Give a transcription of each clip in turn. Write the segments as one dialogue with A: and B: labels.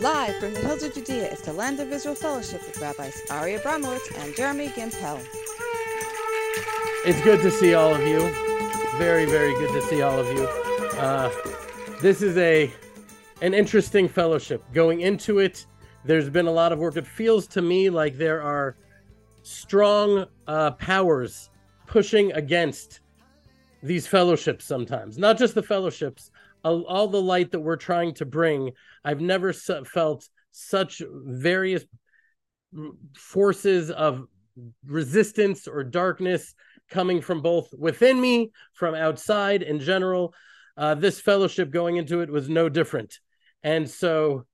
A: Live from the hills of Judea is the Land of Israel Fellowship with Rabbis Ari Abramowitz and Jeremy Gimpel.
B: It's good to see all of you. Very, very good to see all of you. Uh, this is a an interesting fellowship. Going into it, there's been a lot of work. It feels to me like there are strong uh, powers pushing against these fellowships sometimes. Not just the fellowships, all the light that we're trying to bring. I've never felt such various forces of resistance or darkness coming from both within me, from outside in general. Uh, this fellowship going into it was no different. And so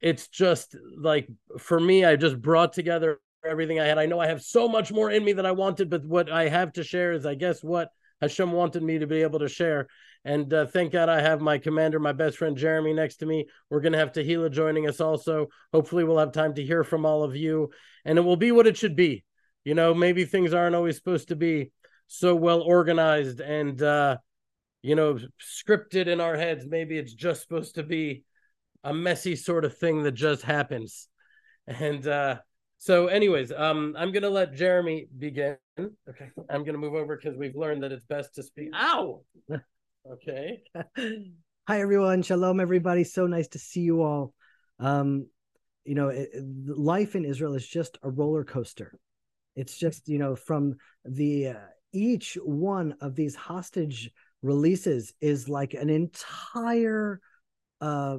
B: it's just like for me, I just brought together everything I had. I know I have so much more in me that I wanted, but what I have to share is, I guess, what Hashem wanted me to be able to share. And uh, thank God I have my commander, my best friend Jeremy, next to me. We're going to have Tehila joining us also. Hopefully, we'll have time to hear from all of you, and it will be what it should be. You know, maybe things aren't always supposed to be so well organized and, uh, you know, scripted in our heads. Maybe it's just supposed to be a messy sort of thing that just happens. And uh, so, anyways, um, I'm gonna let Jeremy begin. Okay, I'm gonna move over because we've learned that it's best to speak. Ow. Okay.
C: Hi everyone. Shalom everybody. So nice to see you all. Um, you know, it, life in Israel is just a roller coaster. It's just you know from the uh, each one of these hostage releases is like an entire uh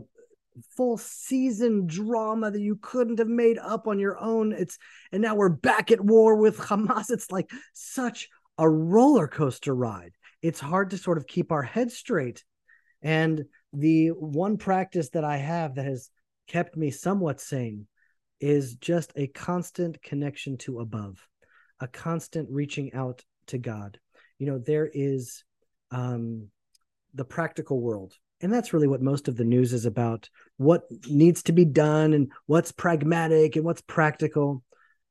C: full season drama that you couldn't have made up on your own. It's and now we're back at war with Hamas. It's like such a roller coaster ride. It's hard to sort of keep our head straight. And the one practice that I have that has kept me somewhat sane is just a constant connection to above, a constant reaching out to God. You know, there is um, the practical world and that's really what most of the news is about what needs to be done and what's pragmatic and what's practical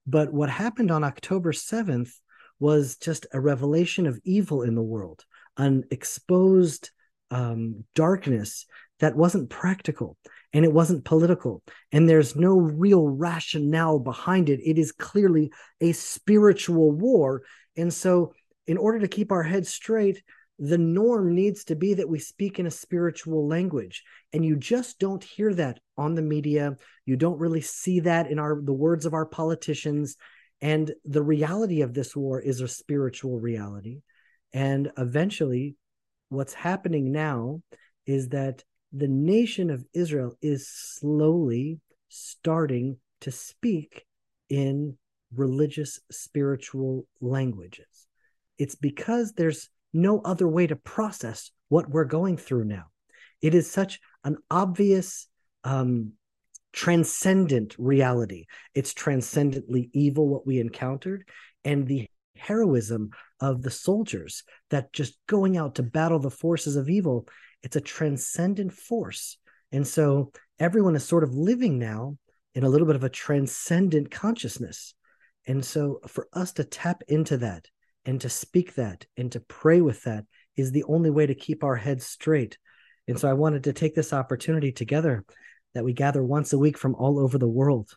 C: but what happened on october 7th was just a revelation of evil in the world an exposed um, darkness that wasn't practical and it wasn't political. And there's no real rationale behind it. It is clearly a spiritual war. And so in order to keep our heads straight the norm needs to be that we speak in a spiritual language. And you just don't hear that on the media. You don't really see that in our the words of our politicians and the reality of this war is a spiritual reality and eventually what's happening now is that the nation of Israel is slowly starting to speak in religious spiritual languages it's because there's no other way to process what we're going through now. It is such an obvious, um, transcendent reality. It's transcendently evil what we encountered, and the heroism of the soldiers that just going out to battle the forces of evil. It's a transcendent force. And so everyone is sort of living now in a little bit of a transcendent consciousness. And so for us to tap into that and to speak that and to pray with that is the only way to keep our heads straight. And so I wanted to take this opportunity together that we gather once a week from all over the world.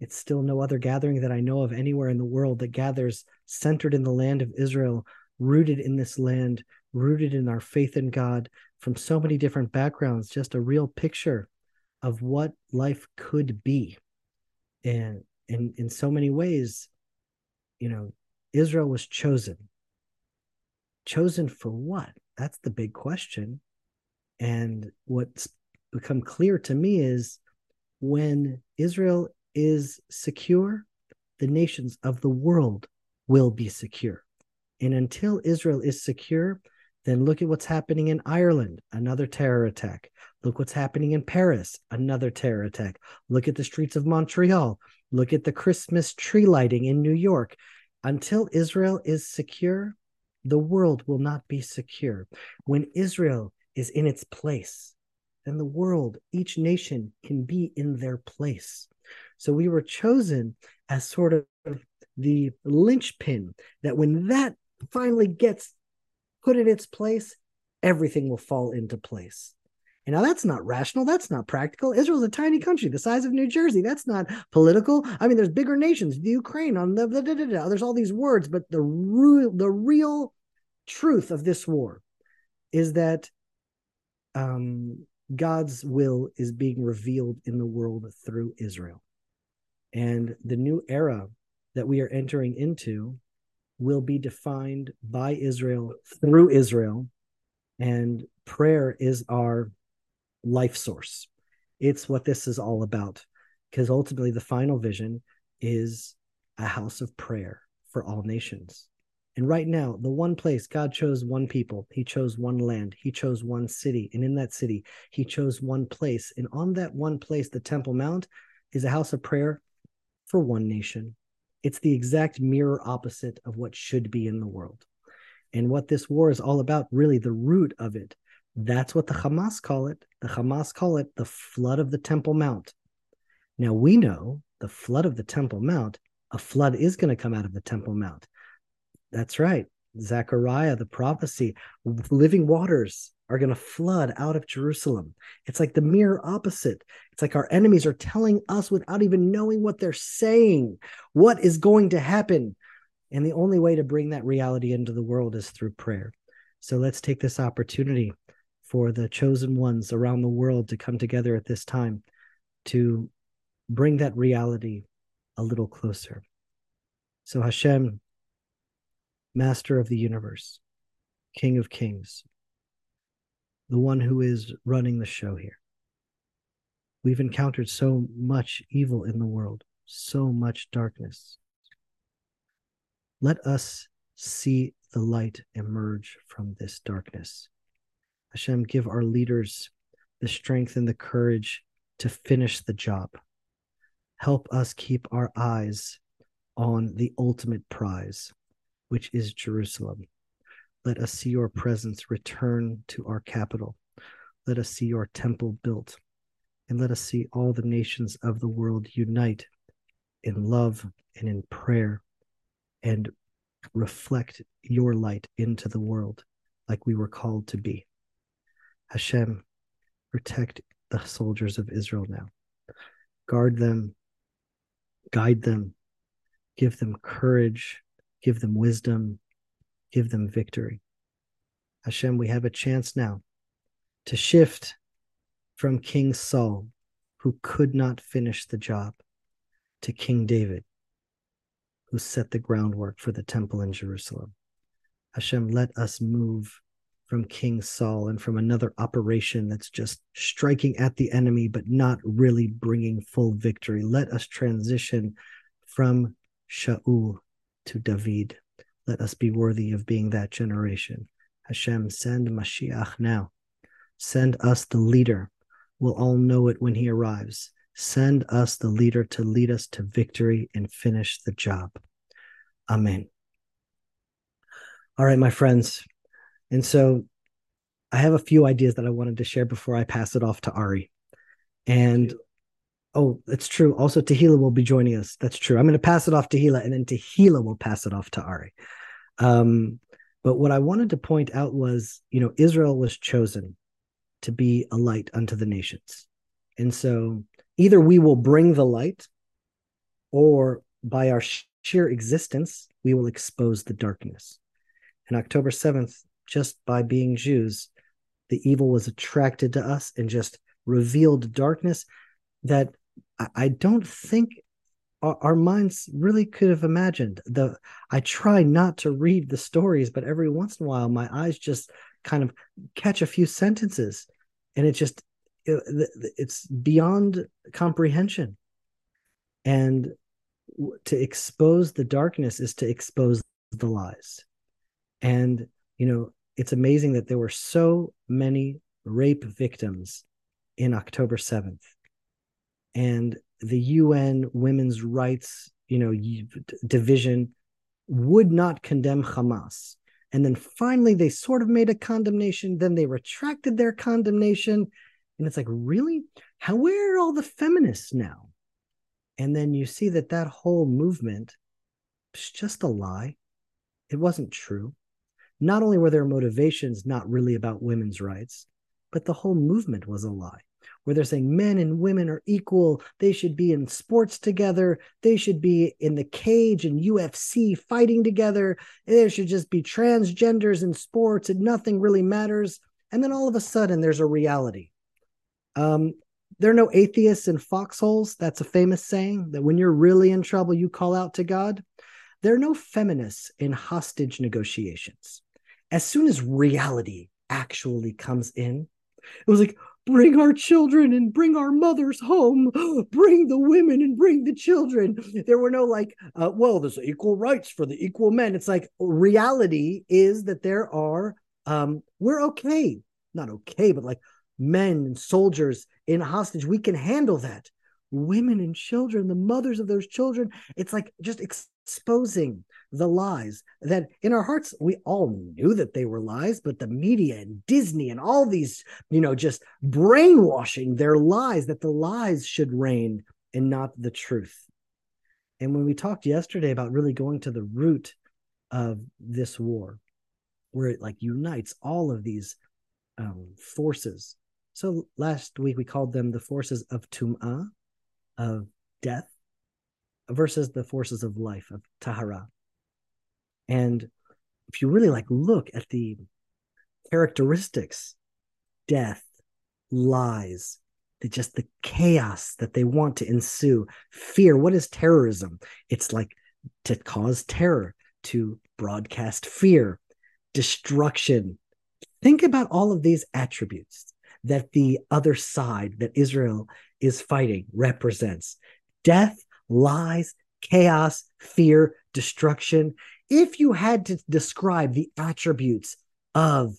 C: It's still no other gathering that I know of anywhere in the world that gathers centered in the land of Israel, rooted in this land, rooted in our faith in God from so many different backgrounds, just a real picture of what life could be. And in, in so many ways, you know, Israel was chosen. Chosen for what? That's the big question. And what's become clear to me is when Israel is secure, the nations of the world will be secure. And until Israel is secure, then look at what's happening in Ireland, another terror attack. Look what's happening in Paris, another terror attack. Look at the streets of Montreal. Look at the Christmas tree lighting in New York. Until Israel is secure, the world will not be secure. When Israel is in its place, then the world, each nation can be in their place. So we were chosen as sort of the linchpin that when that finally gets put in its place, everything will fall into place. And now that's not rational. That's not practical. Israel's a tiny country the size of New Jersey. That's not political. I mean, there's bigger nations, the Ukraine on the, there's all these words, but the real, the real truth of this war is that um, God's will is being revealed in the world through Israel. And the new era that we are entering into will be defined by Israel through Israel. And prayer is our life source. It's what this is all about. Because ultimately, the final vision is a house of prayer for all nations. And right now, the one place God chose one people, He chose one land, He chose one city. And in that city, He chose one place. And on that one place, the Temple Mount, is a house of prayer for one nation. It's the exact mirror opposite of what should be in the world. And what this war is all about, really, the root of it, that's what the Hamas call it. The Hamas call it the flood of the Temple Mount. Now we know the flood of the Temple Mount, a flood is going to come out of the Temple Mount. That's right. Zechariah, the prophecy, living waters are going to flood out of Jerusalem. It's like the mirror opposite. It's like our enemies are telling us without even knowing what they're saying what is going to happen. And the only way to bring that reality into the world is through prayer. So let's take this opportunity for the chosen ones around the world to come together at this time to bring that reality a little closer. So, Hashem, Master of the universe, King of kings, the one who is running the show here. We've encountered so much evil in the world, so much darkness. Let us see the light emerge from this darkness. Hashem, give our leaders the strength and the courage to finish the job. Help us keep our eyes on the ultimate prize, which is Jerusalem. Let us see your presence return to our capital. Let us see your temple built. And let us see all the nations of the world unite in love and in prayer and reflect your light into the world like we were called to be. Hashem, protect the soldiers of Israel now. Guard them, guide them, give them courage, give them wisdom, give them victory. Hashem, we have a chance now to shift from King Saul, who could not finish the job, to King David, who set the groundwork for the temple in Jerusalem. Hashem, let us move from King Saul and from another operation that's just striking at the enemy, but not really bringing full victory. Let us transition from Shaul to David. Let us be worthy of being that generation. Hashem, send Mashiach now. Send us the leader. We'll all know it when he arrives. Send us the leader to lead us to victory and finish the job. Amen. All right, my friends. And so I have a few ideas that I wanted to share before I pass it off to Ari. And Oh, that's true. Also, Tehila will be joining us. That's true. I'm going to pass it off to Tehila, and then Tehila will pass it off to Ari. Um, but what I wanted to point out was, you know, Israel was chosen to be a light unto the nations. And so either we will bring the light, or by our sheer existence, we will expose the darkness. And October 7th, just by being Jews, the evil was attracted to us and just revealed darkness that I don't think our, our minds really could have imagined. The I try not to read the stories, but every once in a while, my eyes just kind of catch a few sentences, and it just it, it's beyond comprehension. And to expose the darkness is to expose the lies. And you know, it's amazing that there were so many rape victims in October 7th and the UN women's rights, you know, division would not condemn Hamas. And then finally they sort of made a condemnation, then they retracted their condemnation. And it's like, really? How where are all the feminists now? And then you see that that whole movement was just a lie. It wasn't true. Not only were their motivations not really about women's rights, but the whole movement was a lie where they're saying men and women are equal. They should be in sports together. They should be in the cage and UFC fighting together. There should just be transgenders in sports and nothing really matters. And then all of a sudden, there's a reality. Um, there are no atheists in foxholes. That's a famous saying that when you're really in trouble, you call out to God. There are no feminists in hostage negotiations. As soon as reality actually comes in, it was like, bring our children and bring our mothers home. Bring the women and bring the children. There were no like uh, well there's equal rights for the equal men. It's like reality is that there are um we're okay. Not okay but like men and soldiers in hostage. We can handle that. Women and children the mothers of those children. It's like just exposing the lies that in our hearts we all knew that they were lies but the media and disney and all these you know just brainwashing their lies that the lies should reign and not the truth. And when we talked yesterday about really going to the root of this war where it like unites all of these um, forces. So last week we called them the forces of tum'ah of death versus the forces of life of tahara and if you really like look at the characteristics, death, lies, the, just the chaos that they want to ensue, fear. What is terrorism? It's like to cause terror, to broadcast fear, destruction. Think about all of these attributes that the other side that Israel is fighting represents death, lies, chaos, fear, destruction if you had to describe the attributes of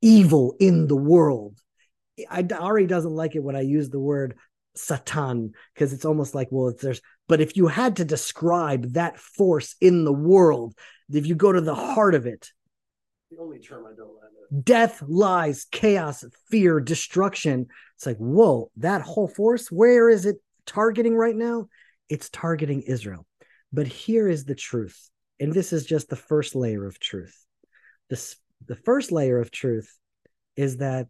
C: evil in the world, I Ari doesn't like it when I use the word Satan because it's almost like, well, there's, but if you had to describe that force in the world, if you go to the heart of it,
B: the only term I don't like.
C: Death, lies, chaos, fear, destruction. It's like, whoa, that whole force, where is it targeting right now? It's targeting Israel. But here is the truth and this is just the first layer of truth. This, the first layer of truth is that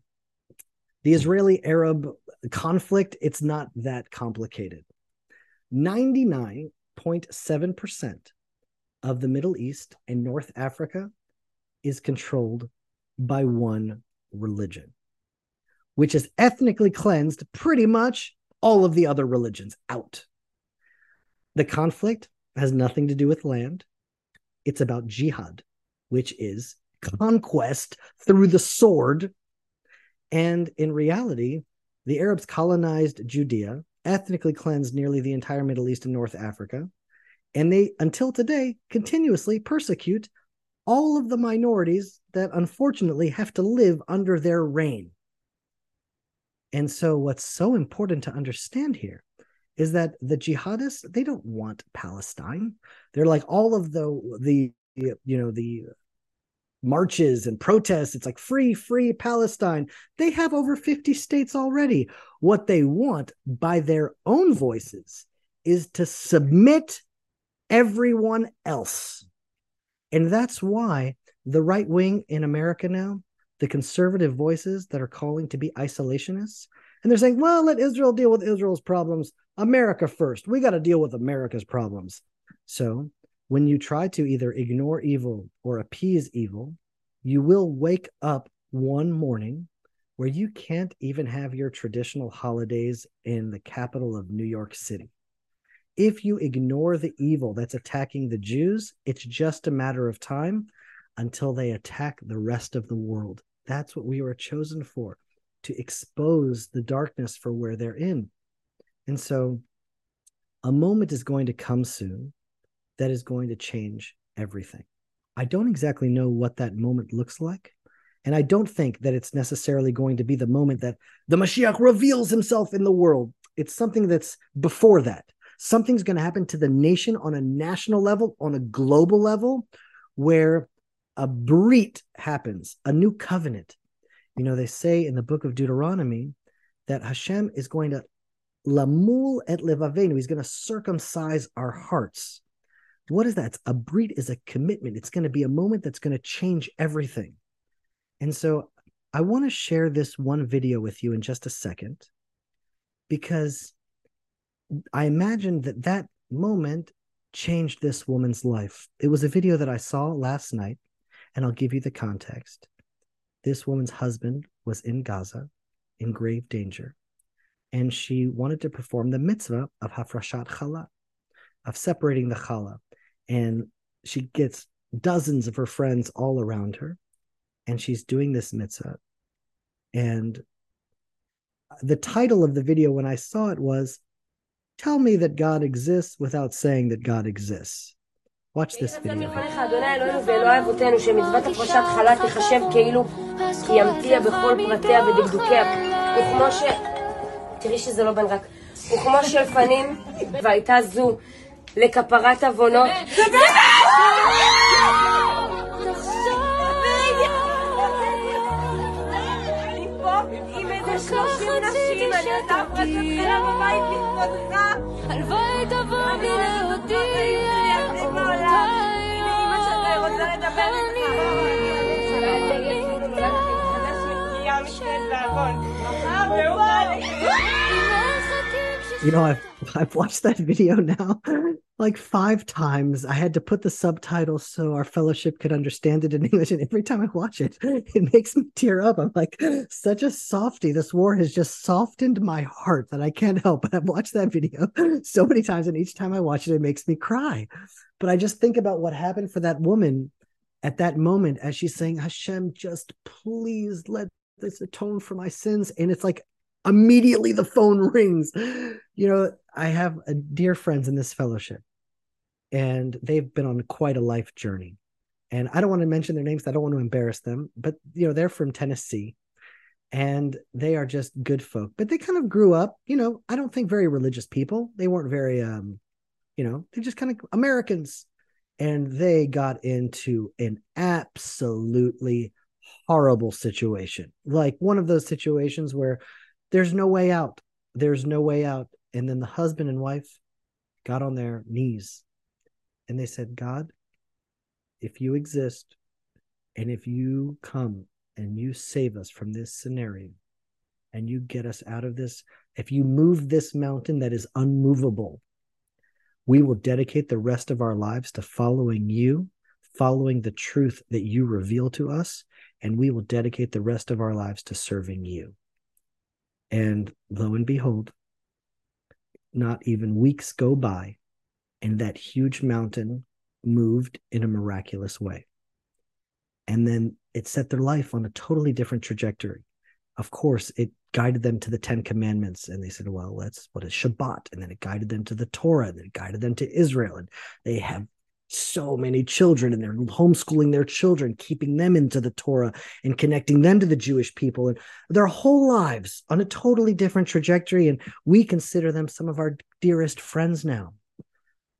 C: the Israeli Arab conflict, it's not that complicated. 99.7% of the Middle East and North Africa is controlled by one religion, which has ethnically cleansed pretty much all of the other religions out. The conflict has nothing to do with land. It's about jihad, which is conquest through the sword. And in reality, the Arabs colonized Judea, ethnically cleansed nearly the entire Middle East and North Africa, and they, until today, continuously persecute all of the minorities that unfortunately have to live under their reign. And so, what's so important to understand here is that the jihadists they don't want Palestine. They're like all of the the you know the marches and protests. It's like free, free Palestine. They have over 50 states already. What they want by their own voices is to submit everyone else. And that's why the right wing in America now, the conservative voices that are calling to be isolationists, and they're saying, well, let Israel deal with Israel's problems. America first. We got to deal with America's problems. So when you try to either ignore evil or appease evil, you will wake up one morning where you can't even have your traditional holidays in the capital of New York City. If you ignore the evil that's attacking the Jews, it's just a matter of time until they attack the rest of the world. That's what we were chosen for to expose the darkness for where they're in. And so a moment is going to come soon that is going to change everything. I don't exactly know what that moment looks like. And I don't think that it's necessarily going to be the moment that the Mashiach reveals himself in the world. It's something that's before that. Something's going to happen to the nation on a national level, on a global level, where a brit happens, a new covenant. You know, they say in the book of Deuteronomy that Hashem is going to lamul et levavenu. He's going to circumcise our hearts. What is that? A brit is a commitment. It's going to be a moment that's going to change everything. And so I want to share this one video with you in just a second because I imagine that that moment changed this woman's life. It was a video that I saw last night, and I'll give you the context. This woman's husband was in Gaza in grave danger, and she wanted to perform the mitzvah of hafrashat challah, of separating the challah. And she gets dozens of her friends all around her, and she's doing this mitzvah. And the title of the video when I saw it was Tell me that God exists without saying that God exists. Watch this video.
D: תראי שזה לא בן רק. וכמו שלפנים, והייתה זו לכפרת עוונות.
E: הלוואי תבוא בי להודיע
C: You know, I've I've watched that video now like five times. I had to put the subtitles so our fellowship could understand it in English. And every time I watch it, it makes me tear up. I'm like, such a softy. This war has just softened my heart that I can't help. But I've watched that video so many times, and each time I watch it, it makes me cry. But I just think about what happened for that woman at that moment as she's saying, Hashem, just please let this atone for my sins. And it's like immediately the phone rings. You know, I have a dear friends in this fellowship, and they've been on quite a life journey. And I don't want to mention their names, I don't want to embarrass them, but you know, they're from Tennessee and they are just good folk. But they kind of grew up, you know, I don't think very religious people. They weren't very um, you know, they're just kind of Americans. And they got into an absolutely horrible situation. Like one of those situations where there's no way out. There's no way out. And then the husband and wife got on their knees and they said, God, if you exist and if you come and you save us from this scenario and you get us out of this, if you move this mountain that is unmovable, we will dedicate the rest of our lives to following you, following the truth that you reveal to us, and we will dedicate the rest of our lives to serving you. And lo and behold, not even weeks go by, and that huge mountain moved in a miraculous way. And then it set their life on a totally different trajectory. Of course, it guided them to the Ten Commandments, and they said, "Well, that's what is Shabbat," and then it guided them to the Torah, and then it guided them to Israel, and they have so many children and they're homeschooling their children, keeping them into the Torah and connecting them to the Jewish people and their whole lives on a totally different trajectory. And we consider them some of our dearest friends now.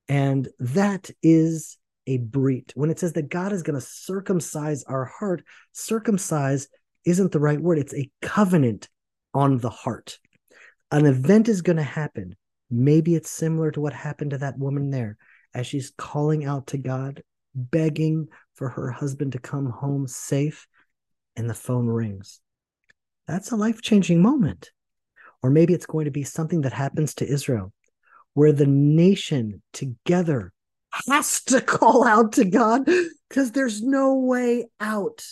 C: And that is a brit. When it says that God is going to circumcise our heart, circumcise isn't the right word. It's a covenant on the heart. An event is going to happen. Maybe it's similar to what happened to that woman there as she's calling out to God, begging for her husband to come home safe, and the phone rings. That's a life changing moment. Or maybe it's going to be something that happens to Israel, where the nation together has to call out to God because there's no way out.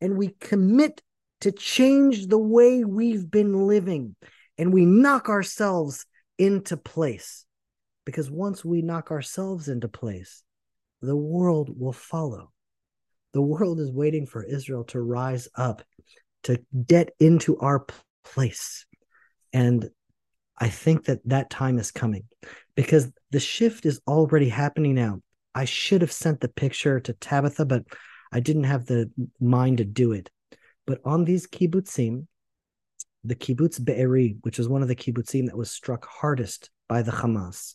C: And we commit to change the way we've been living and we knock ourselves into place. Because once we knock ourselves into place, the world will follow. The world is waiting for Israel to rise up, to get into our place. And I think that that time is coming because the shift is already happening now. I should have sent the picture to Tabitha, but I didn't have the mind to do it. But on these kibbutzim, the kibbutz Be'eri, which is one of the kibbutzim that was struck hardest by the Hamas,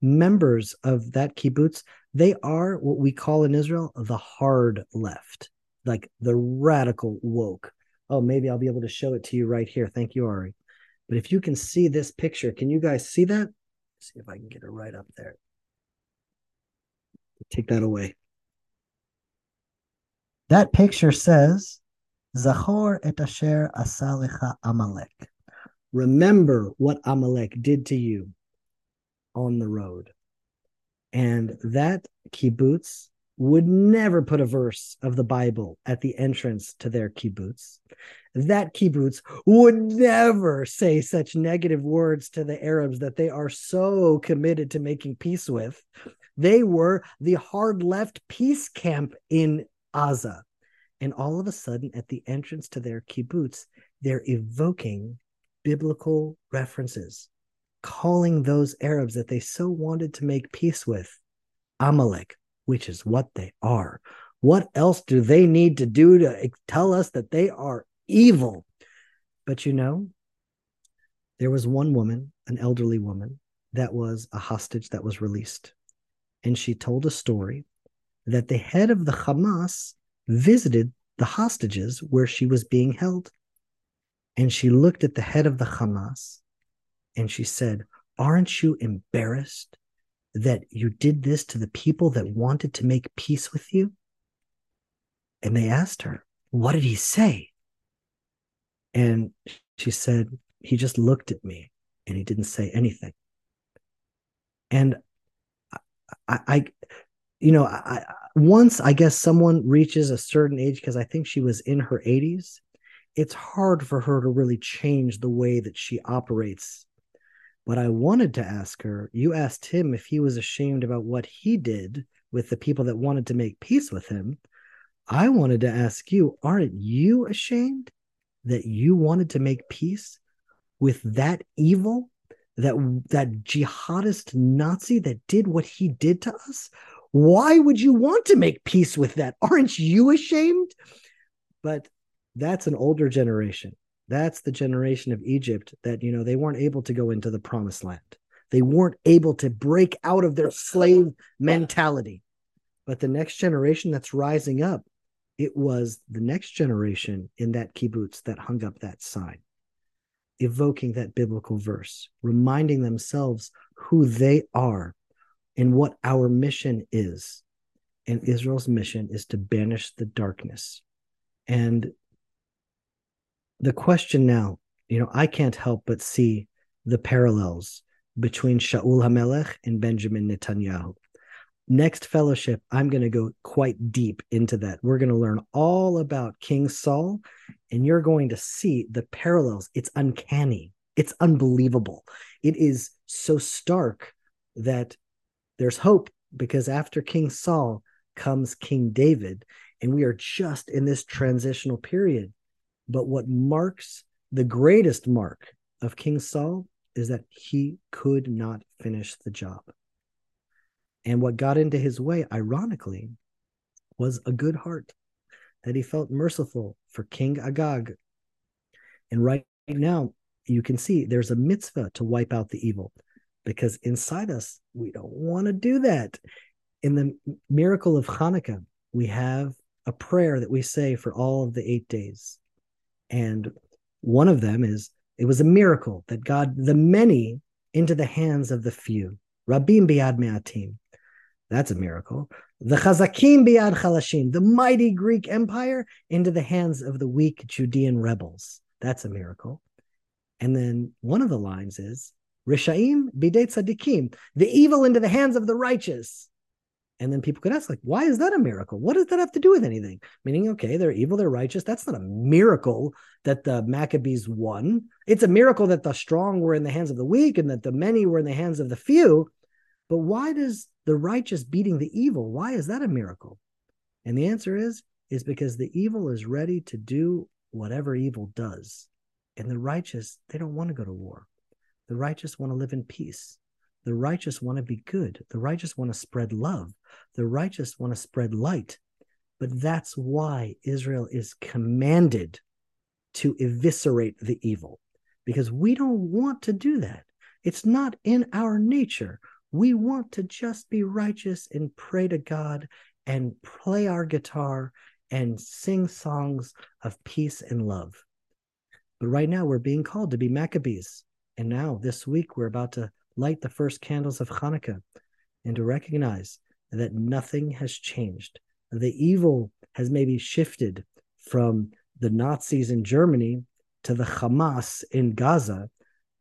C: members of that kibbutz, they are what we call in Israel the hard left, like the radical woke. Oh, maybe I'll be able to show it to you right here. Thank you, Ari. But if you can see this picture, can you guys see that? Let's see if I can get it right up there. Take that away. That picture says Zachor et asher asa lecha Amalek. Remember what Amalek did to you on the road. And that kibbutz would never put a verse of the Bible at the entrance to their kibbutz. That kibbutz would never say such negative words to the Arabs that they are so committed to making peace with. They were the hard left peace camp in Aza. And all of a sudden, at the entrance to their kibbutz, they're evoking biblical references, calling those Arabs that they so wanted to make peace with Amalek, which is what they are. What else do they need to do to tell us that they are evil? But you know, there was one woman, an elderly woman, that was a hostage that was released. And she told a story that the head of the Hamas visited the hostages where she was being held. And she looked at the head of the Hamas and she said, Aren't you embarrassed that you did this to the people that wanted to make peace with you? And they asked her, What did he say? And she said, He just looked at me and he didn't say anything. And I, I you know, I, once I guess someone reaches a certain age, because I think she was in her 80s, it's hard for her to really change the way that she operates. But I wanted to ask her, you asked him if he was ashamed about what he did with the people that wanted to make peace with him. I wanted to ask you, aren't you ashamed that you wanted to make peace with that evil, that that jihadist Nazi that did what he did to us? Why would you want to make peace with that? Aren't you ashamed? But that's an older generation. That's the generation of Egypt that, you know, they weren't able to go into the promised land. They weren't able to break out of their slave mentality. But the next generation that's rising up, it was the next generation in that kibbutz that hung up that sign, evoking that biblical verse, reminding themselves who they are and what our mission is. And Israel's mission is to banish the darkness. And the question now, you know, I can't help but see the parallels between Shaul Hamelech and Benjamin Netanyahu. Next fellowship, I'm going to go quite deep into that. We're going to learn all about King Saul, and you're going to see the parallels. It's uncanny, it's unbelievable. It is so stark that there's hope because after King Saul comes King David, and we are just in this transitional period. But what marks the greatest mark of King Saul is that he could not finish the job. And what got into his way, ironically, was a good heart that he felt merciful for King Agag. And right now, you can see there's a mitzvah to wipe out the evil because inside us, we don't want to do that. In the miracle of Hanukkah, we have a prayer that we say for all of the eight days. And one of them is it was a miracle that God the many into the hands of the few. Rabim biad me'atim. That's a miracle. The chazakim biad chalashim, the mighty Greek Empire into the hands of the weak Judean rebels. That's a miracle. And then one of the lines is Rishaim bidei tzadikim, the evil into the hands of the righteous. And then people could ask, like, why is that a miracle? What does that have to do with anything? Meaning, okay, they're evil, they're righteous. That's not a miracle that the Maccabees won. It's a miracle that the strong were in the hands of the weak and that the many were in the hands of the few. But why does the righteous beating the evil? Why is that a miracle? And the answer is, is because the evil is ready to do whatever evil does. And the righteous, they don't want to go to war. The righteous want to live in peace. The righteous want to be good. The righteous want to spread love. The righteous want to spread light. But that's why Israel is commanded to eviscerate the evil, because we don't want to do that. It's not in our nature. We want to just be righteous and pray to God and play our guitar and sing songs of peace and love. But right now, we're being called to be Maccabees. And now, this week, we're about to light the first candles of Hanukkah and to recognize that nothing has changed. The evil has maybe shifted from the Nazis in Germany to the Hamas in Gaza,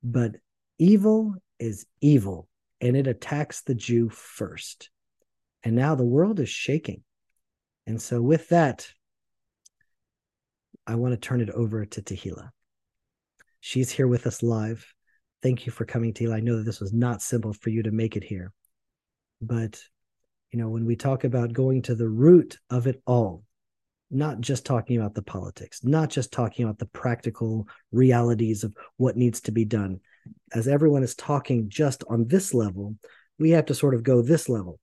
C: but evil is evil and it attacks the Jew first. And now the world is shaking. And so, with that, I want to turn it over to Tehila. She's here with us live. Thank you for coming, Tehila. I know that this was not simple for you to make it here. But, you know, when we talk about going to the root of it all, not just talking about the politics, not just talking about the practical realities of what needs to be done. As everyone is talking just on this level, we have to sort of go this level.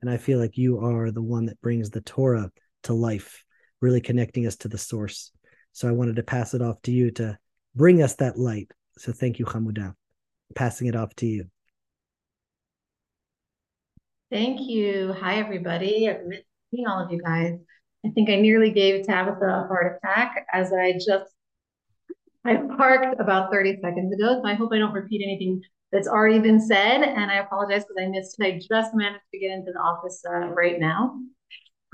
C: And I feel like you are the one that brings the Torah to life, really connecting us to the source. So I wanted to pass it off to you to bring us that light. So thank you, Hamuda. Passing it off to you.
F: Thank you. Hi, everybody. I've missed seeing all of you guys. I think I nearly gave Tabitha a heart attack as I just I parked about 30 seconds ago. So I hope I don't repeat anything that's already been said. And I apologize because I missed it. I just managed to get into the office uh, right now.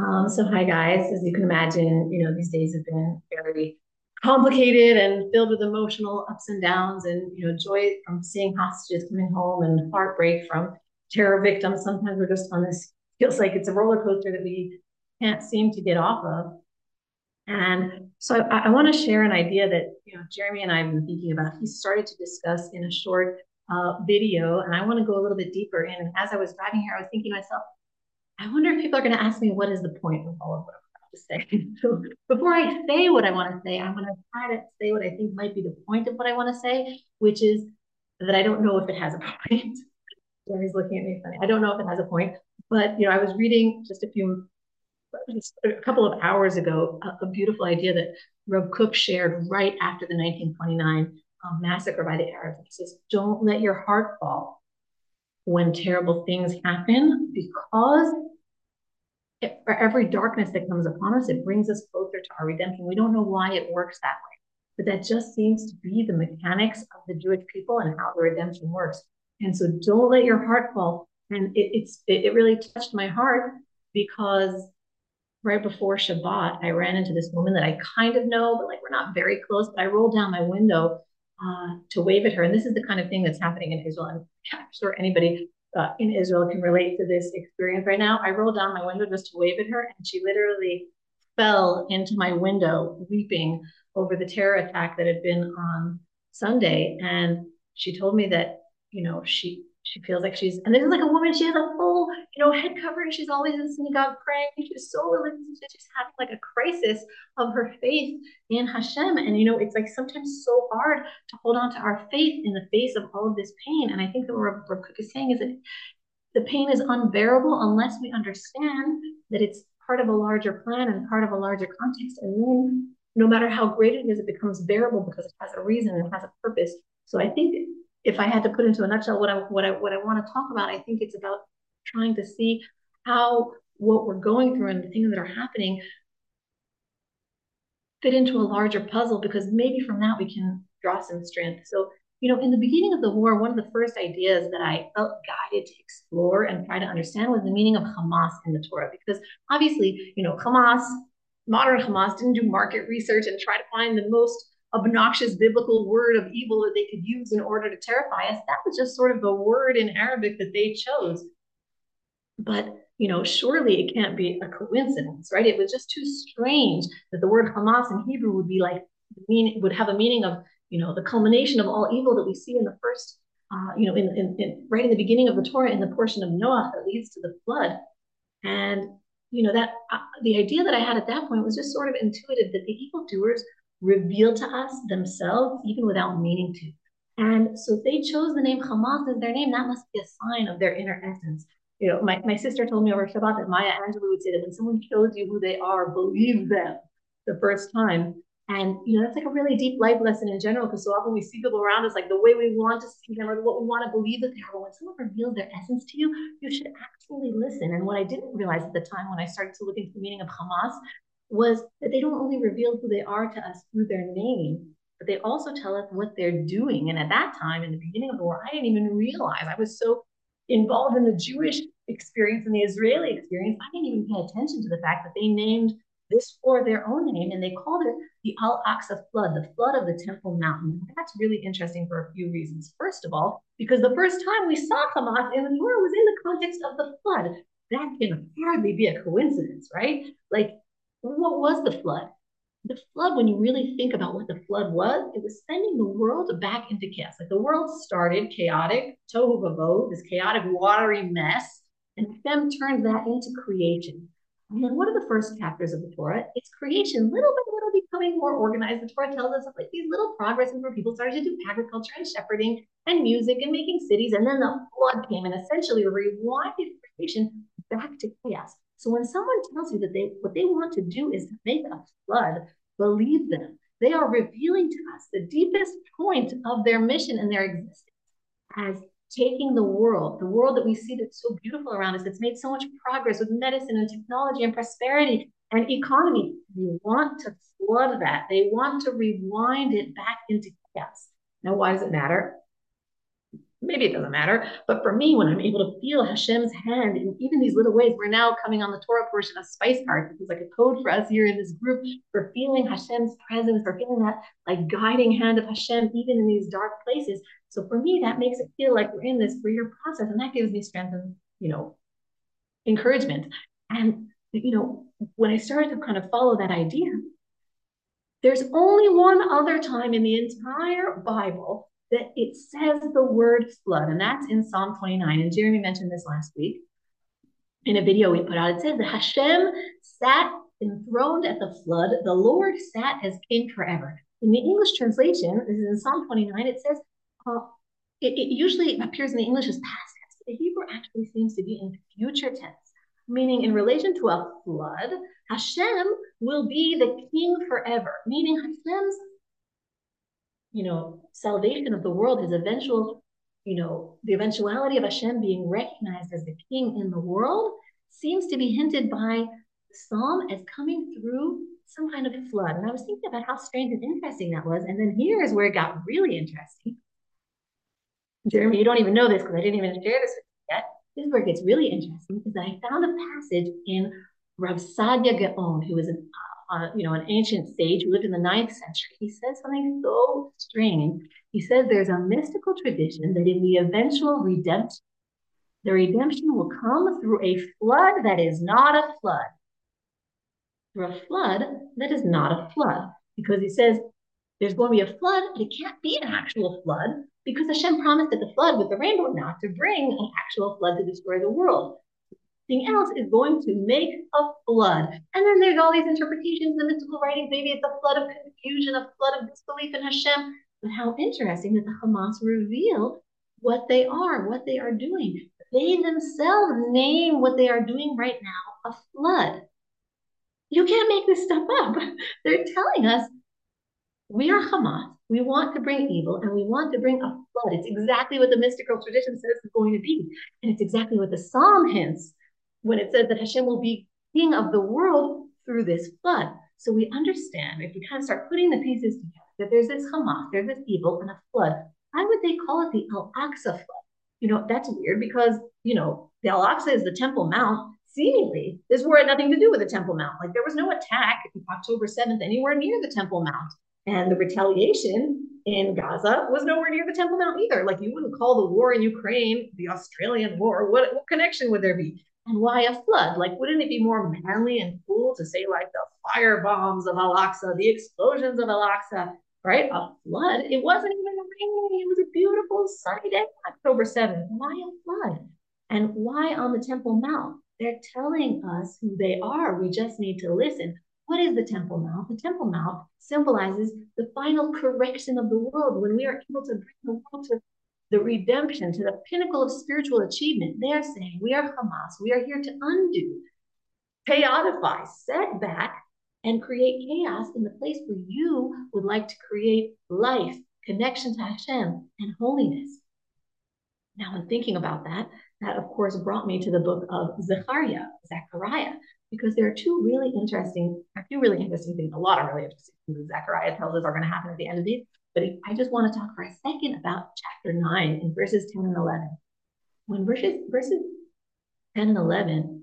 F: Um, so hi guys, as you can imagine, you know, these days have been very complicated and filled with emotional ups and downs and, you know, joy from seeing hostages coming home and heartbreak from terror victims. Sometimes we're just on this, feels like it's a roller coaster that we can't seem to get off of. And so I, I want to share an idea that you know Jeremy and I have been thinking about. He started to discuss in a short uh, video, and I want to go a little bit deeper in. And as I was driving here, I was thinking to myself, I wonder if people are going to ask me what is the point of all of what to say. so before I say what I want to say, I'm going to try to say what I think might be the point of what I want to say, which is that I don't know if it has a point. Jeremy's looking at me funny. I don't know if it has a point, but you know, I was reading just a few a couple of hours ago a, a, beautiful idea that Rav Kook shared right after the 1929 um, massacre by the Arabs. He says, "Don't let your heart fall when terrible things happen, because it, for every darkness that comes upon us, it brings us closer to our redemption. We don't know why it works that way, but that just seems to be the mechanics of the Jewish people and how the redemption works. And so, don't let your heart fall." And it, it's it, it really touched my heart because right before Shabbat, I ran into this woman that I kind of know, but like we're not very close. But I rolled down my window uh, to wave at her. And this is the kind of thing that's happening in Israel. I'm sure anybody uh, in Israel can relate to this experience right now. I rolled down my window just to wave at her, and she literally fell into my window weeping over the terror attack that had been on Sunday. And she told me that, you know, she she feels like she's, and this is like a woman, she has a you know, head covering. She's always in synagogue praying. She's so religious. She's having like a crisis of her faith in Hashem. And, you know, it's like sometimes so hard to hold on to our faith in the face of all of this pain. And I think that what Rav Kook is saying is that the pain is unbearable unless we understand that it's part of a larger plan and part of a larger context. And then no matter how great it is, it becomes bearable because it has a reason and has a purpose. So I think if I had to put into a nutshell what I what I what I want to talk about, I think it's about trying to see how what we're going through and the things that are happening fit into a larger puzzle because maybe from that we can draw some strength. So, you know, in the beginning of the war, one of the first ideas that I felt guided to explore and try to understand was the meaning of Hamas in the Torah. Because obviously, you know, Hamas, modern Hamas didn't do market research and try to find the most obnoxious biblical word of evil that they could use in order to terrify us. That was just sort of the word in Arabic that they chose. But you know, surely it can't be a coincidence, right? It was just too strange that the word Hamas in Hebrew would be like mean would have a meaning of you know the culmination of all evil that we see in the first uh, you know in, in, in right in the beginning of the Torah in the portion of Noah that leads to the flood, and you know that uh, the idea that I had at that point was just sort of intuitive that the evildoers reveal to us themselves even without meaning to. And so they chose the name Hamas as their name. That must be a sign of their inner essence. You know, my, my sister told me over Shabbat that Maya Angelou would say that when someone shows you who they are, believe them the first time. And you know, that's like a really deep life lesson in general, because so often we see people around us like the way we want to see them or what we want to believe that they are. But when someone reveals their essence to you, you should actually listen. And what I didn't realize at the time when I started to look into the meaning of Hamas was that they don't only reveal who they are to us through their name, but they also tell us what they're doing. And at that time, in the beginning of the war, I didn't even realize I was so involved in the Jewish experience and the Israeli experience. I didn't even pay attention to the fact that they named this for their own name, and they called it the Al Aqsa flood, the flood of the Temple Mountain. That's really interesting for a few reasons. First of all, because the first time we saw Hamas in the Torah was in the context of the flood. That can hardly be a coincidence, right? Like, what was the flood? The flood, when you really think about what the flood was, it was sending the world back into chaos. Like the world started chaotic, tohu vavohu, this chaotic, watery mess, and Hashem turned that into creation. And then what are the first chapters of the Torah? It's creation, little by little becoming more organized. The Torah tells us of like these little progresses where people started to do agriculture and shepherding and music and making cities. And then the flood came and essentially rewinded creation back to chaos. So when someone tells you that they what they want to do is make a flood, believe them. They are revealing to us the deepest point of their mission and their existence as taking the world, the world that we see that's so beautiful around us, that's made so much progress with medicine and technology and prosperity and economy. They want to flood that. They want to rewind it back into chaos. Now, why does it matter? Maybe it doesn't matter, but for me, when I'm able to feel Hashem's hand in even these little ways, we're now coming on the Torah portion of Spice Cart. This is like a code for us here in this group for feeling Hashem's presence, for feeling that like guiding hand of Hashem, even in these dark places. So for me, that makes it feel like we're in this freer process, and that gives me strength and you know encouragement. And you know, when I started to kind of follow that idea, there's only one other time in the entire Bible that it says the word flood, and that's in Psalm 29. And Jeremy mentioned this last week in a video we put out. It says that Hashem sat enthroned at the flood, the Lord sat as king forever. In the English translation, this is in Psalm 29, it says, uh, it, it usually appears in the English as past tense, but the Hebrew actually seems to be in future tense, meaning in relation to a flood, Hashem will be the king forever, meaning Hashem's you know, salvation of the world, his eventual, you know, the eventuality of Hashem being recognized as the king in the world seems to be hinted by the psalm as coming through some kind of flood. And I was thinking about how strange and interesting that was. And then here is where it got really interesting. Jeremy, you don't even know this because I didn't even share this with you yet. This is where it gets really interesting because I found a passage in Rav Saadia Gaon, who was an you know, an ancient sage who lived in the ninth century, he says something so strange. He says there's a mystical tradition that in the eventual redemption, the redemption will come through a flood that is not a flood. Through a flood that is not a flood. Because he says there's going to be a flood, but it can't be an actual flood because Hashem promised at the flood with the rainbow not to bring an actual flood to destroy the world something else is going to make a flood. And then there's all these interpretations in the mystical writings. Maybe it's a flood of confusion, a flood of disbelief in Hashem. But how interesting that the Hamas reveal what they are, what they are doing. They themselves name what they are doing right now a flood. You can't make this stuff up. They're telling us we are Hamas. We want to bring evil and we want to bring a flood. It's exactly what the mystical tradition says is going to be. And it's exactly what the psalm hints when it says that Hashem will be king of the world through this flood. So we understand if we kind of start putting the pieces together that there's this Hamas, there's this evil and a flood. Why would they call it the Al Aqsa flood? You know, that's weird because, you know, the Al Aqsa is the Temple Mount. Seemingly, this war had nothing to do with the Temple Mount. Like there was no attack October 7th anywhere near the Temple Mount. And the retaliation in Gaza was nowhere near the Temple Mount either. Like you wouldn't call the war in Ukraine the Australian war. What, what connection would there be? And why a flood? Like, wouldn't it be more manly and cool to say, like, the fire bombs of Al Aqsa, the explosions of Al Aqsa, right? A flood. It wasn't even raining. It was a beautiful sunny day, October 7th. Why a flood? And why on the Temple Mount? They're telling us who they are. We just need to listen. What is the Temple Mount? The Temple Mount symbolizes the final correction of the world when we are able to bring the world to the redemption, to the pinnacle of spiritual achievement. They're saying, We are Hamas. We are here to undo, chaotify, set back, and create chaos in the place where you would like to create life, connection to Hashem, and holiness. Now, in thinking about that, that of course brought me to the book of Zechariah, Zechariah, because there are two really interesting, a few really interesting things, a lot of really interesting things Zechariah tells us are going to happen at the end of these. But if I just want to talk for a second about chapter 9 in verses 10 and 11. When verses, verses 10 and 11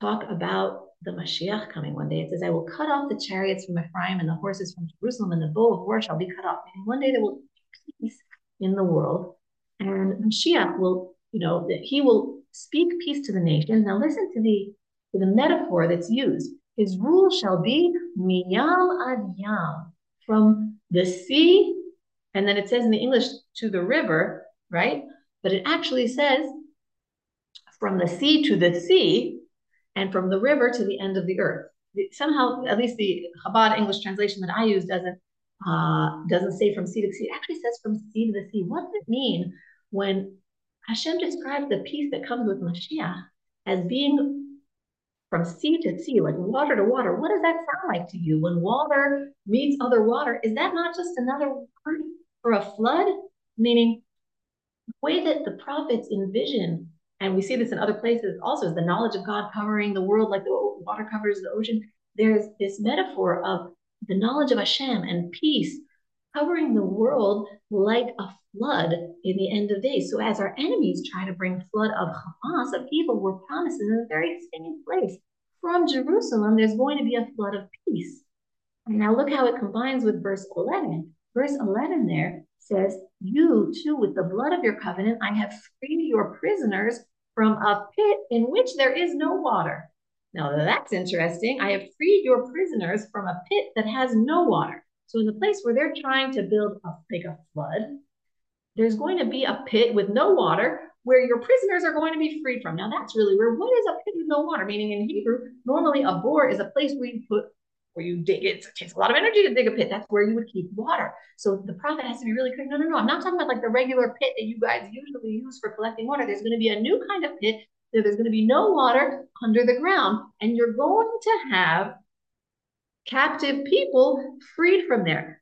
F: talk about the Mashiach coming one day. It says, I will cut off the chariots from Ephraim and the horses from Jerusalem, and the bow of war shall be cut off. And one day there will be peace in the world. And Mashiach will, you know, that he will speak peace to the nations. Now listen to the to the metaphor that's used. His rule shall be miyam ad yam, from the sea, and then it says in the English to the river, right? But it actually says from the sea to the sea, and from the river to the end of the earth. Somehow, at least the Chabad English translation that I use doesn't uh, doesn't say from sea to sea. It actually says from sea to the sea. What does it mean when Hashem describes the peace that comes with Mashiach as being from sea to sea, like water to water? What does that sound like to you? When water meets other water, is that not just another word for a flood? Meaning, the way that the prophets envision and we see this in other places also, is the knowledge of God covering the world like the water covers the ocean. There's this metaphor of the knowledge of Hashem and peace covering the world like a flood in the end of days. So as our enemies try to bring flood of Hamas, of evil, we're promised in the very same place. From Jerusalem, there's going to be a flood of peace. And now look how it combines with verse 11. Verse 11 there says, You too, with the blood of your covenant, I have freed your prisoners from a pit in which there is no water. Now that's interesting. I have freed your prisoners from a pit that has no water. So in the place where they're trying to build a like a flood, there's going to be a pit with no water where your prisoners are going to be freed from. Now that's really weird. What is a pit with no water? Meaning in Hebrew, normally a bore is a place where you put where you dig it. It takes a lot of energy to dig a pit. That's where you would keep water. So the prophet has to be really clear. No, no, no. I'm not talking about like the regular pit that you guys usually use for collecting water. There's going to be a new kind of pit. That there's going to be no water under the ground, and you're going to have captive people freed from there.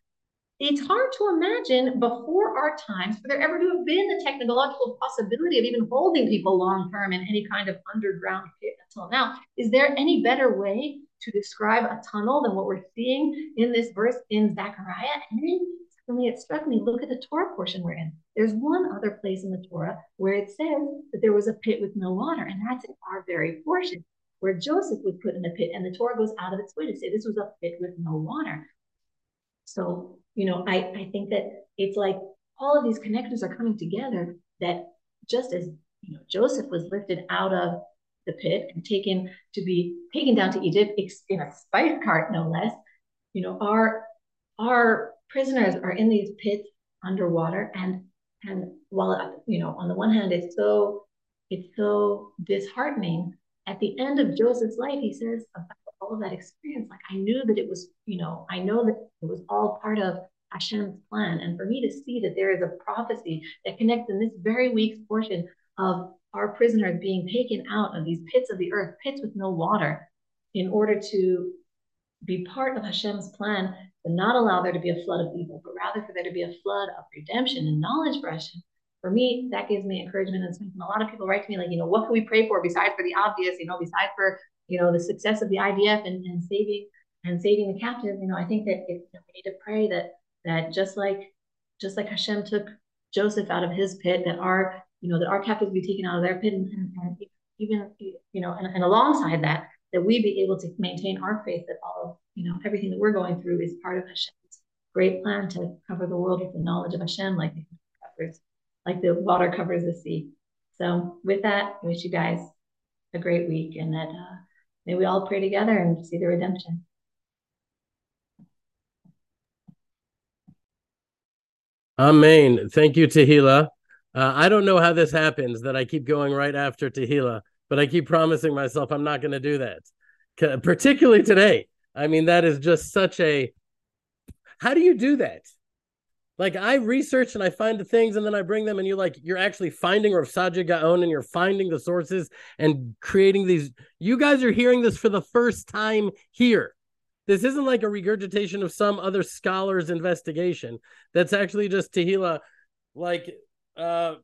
F: It's hard to imagine before our times for there ever to have been the technological possibility of even holding people long term in any kind of underground pit until now. Is there any better way to describe a tunnel than what we're seeing in this verse in Zechariah. And then suddenly it struck me look at the Torah portion we're in. There's one other place in the Torah where it says that there was a pit with no water, and that's in our very portion where Joseph was put in a pit, and the Torah goes out of its way to say this was a pit with no water. So, you know, I, I think that it's like all of these connectors are coming together that just as you know, Joseph was lifted out of the pit and taken to be taken down to Egypt in a spice cart, no less. You know, our our prisoners are in these pits underwater, and and while you know, on the one hand, it's so it's so disheartening. At the end of Joseph's life, he says about all of that experience, like I knew that it was, you know, I know that it was all part of Hashem's plan. And for me to see that there is a prophecy that connects in this very week's portion of our prisoners being taken out of these pits of the earth, pits with no water, in order to be part of Hashem's plan to not allow there to be a flood of evil, but rather for there to be a flood of redemption and knowledge for Hashem. For me, that gives me encouragement and strength. And a lot of people write to me like, you know, what can we pray for besides for the obvious, you know, besides for, you know, the success of the IDF and, and saving and saving the captives. You know, I think that it, we need to pray that that just like just like Hashem took Joseph out of his pit, that our you know, that our captives be taken out of their pit and, and, and even, you know, and, and alongside that, that we be able to maintain our faith that all of, you know, everything that we're going through is part of Hashem's great plan to cover the world with the knowledge of Hashem, like the covers, like the water covers the sea. So with that, I wish you guys a great week and that uh, may we all pray together and see the redemption.
B: Amen. Thank you, Tehila. Uh, I don't know how this happens that I keep going right after Tehila, but I keep promising myself I'm not going to do that, particularly today. I mean, that is just such a. How do you do that? Like I research and I find the things and then I bring them and you're like you're actually finding Rav Saadia Gaon and you're finding the sources and creating these. You guys are hearing this for the first time here. This isn't like a regurgitation of some other scholar's investigation. That's actually just Tehila, like uh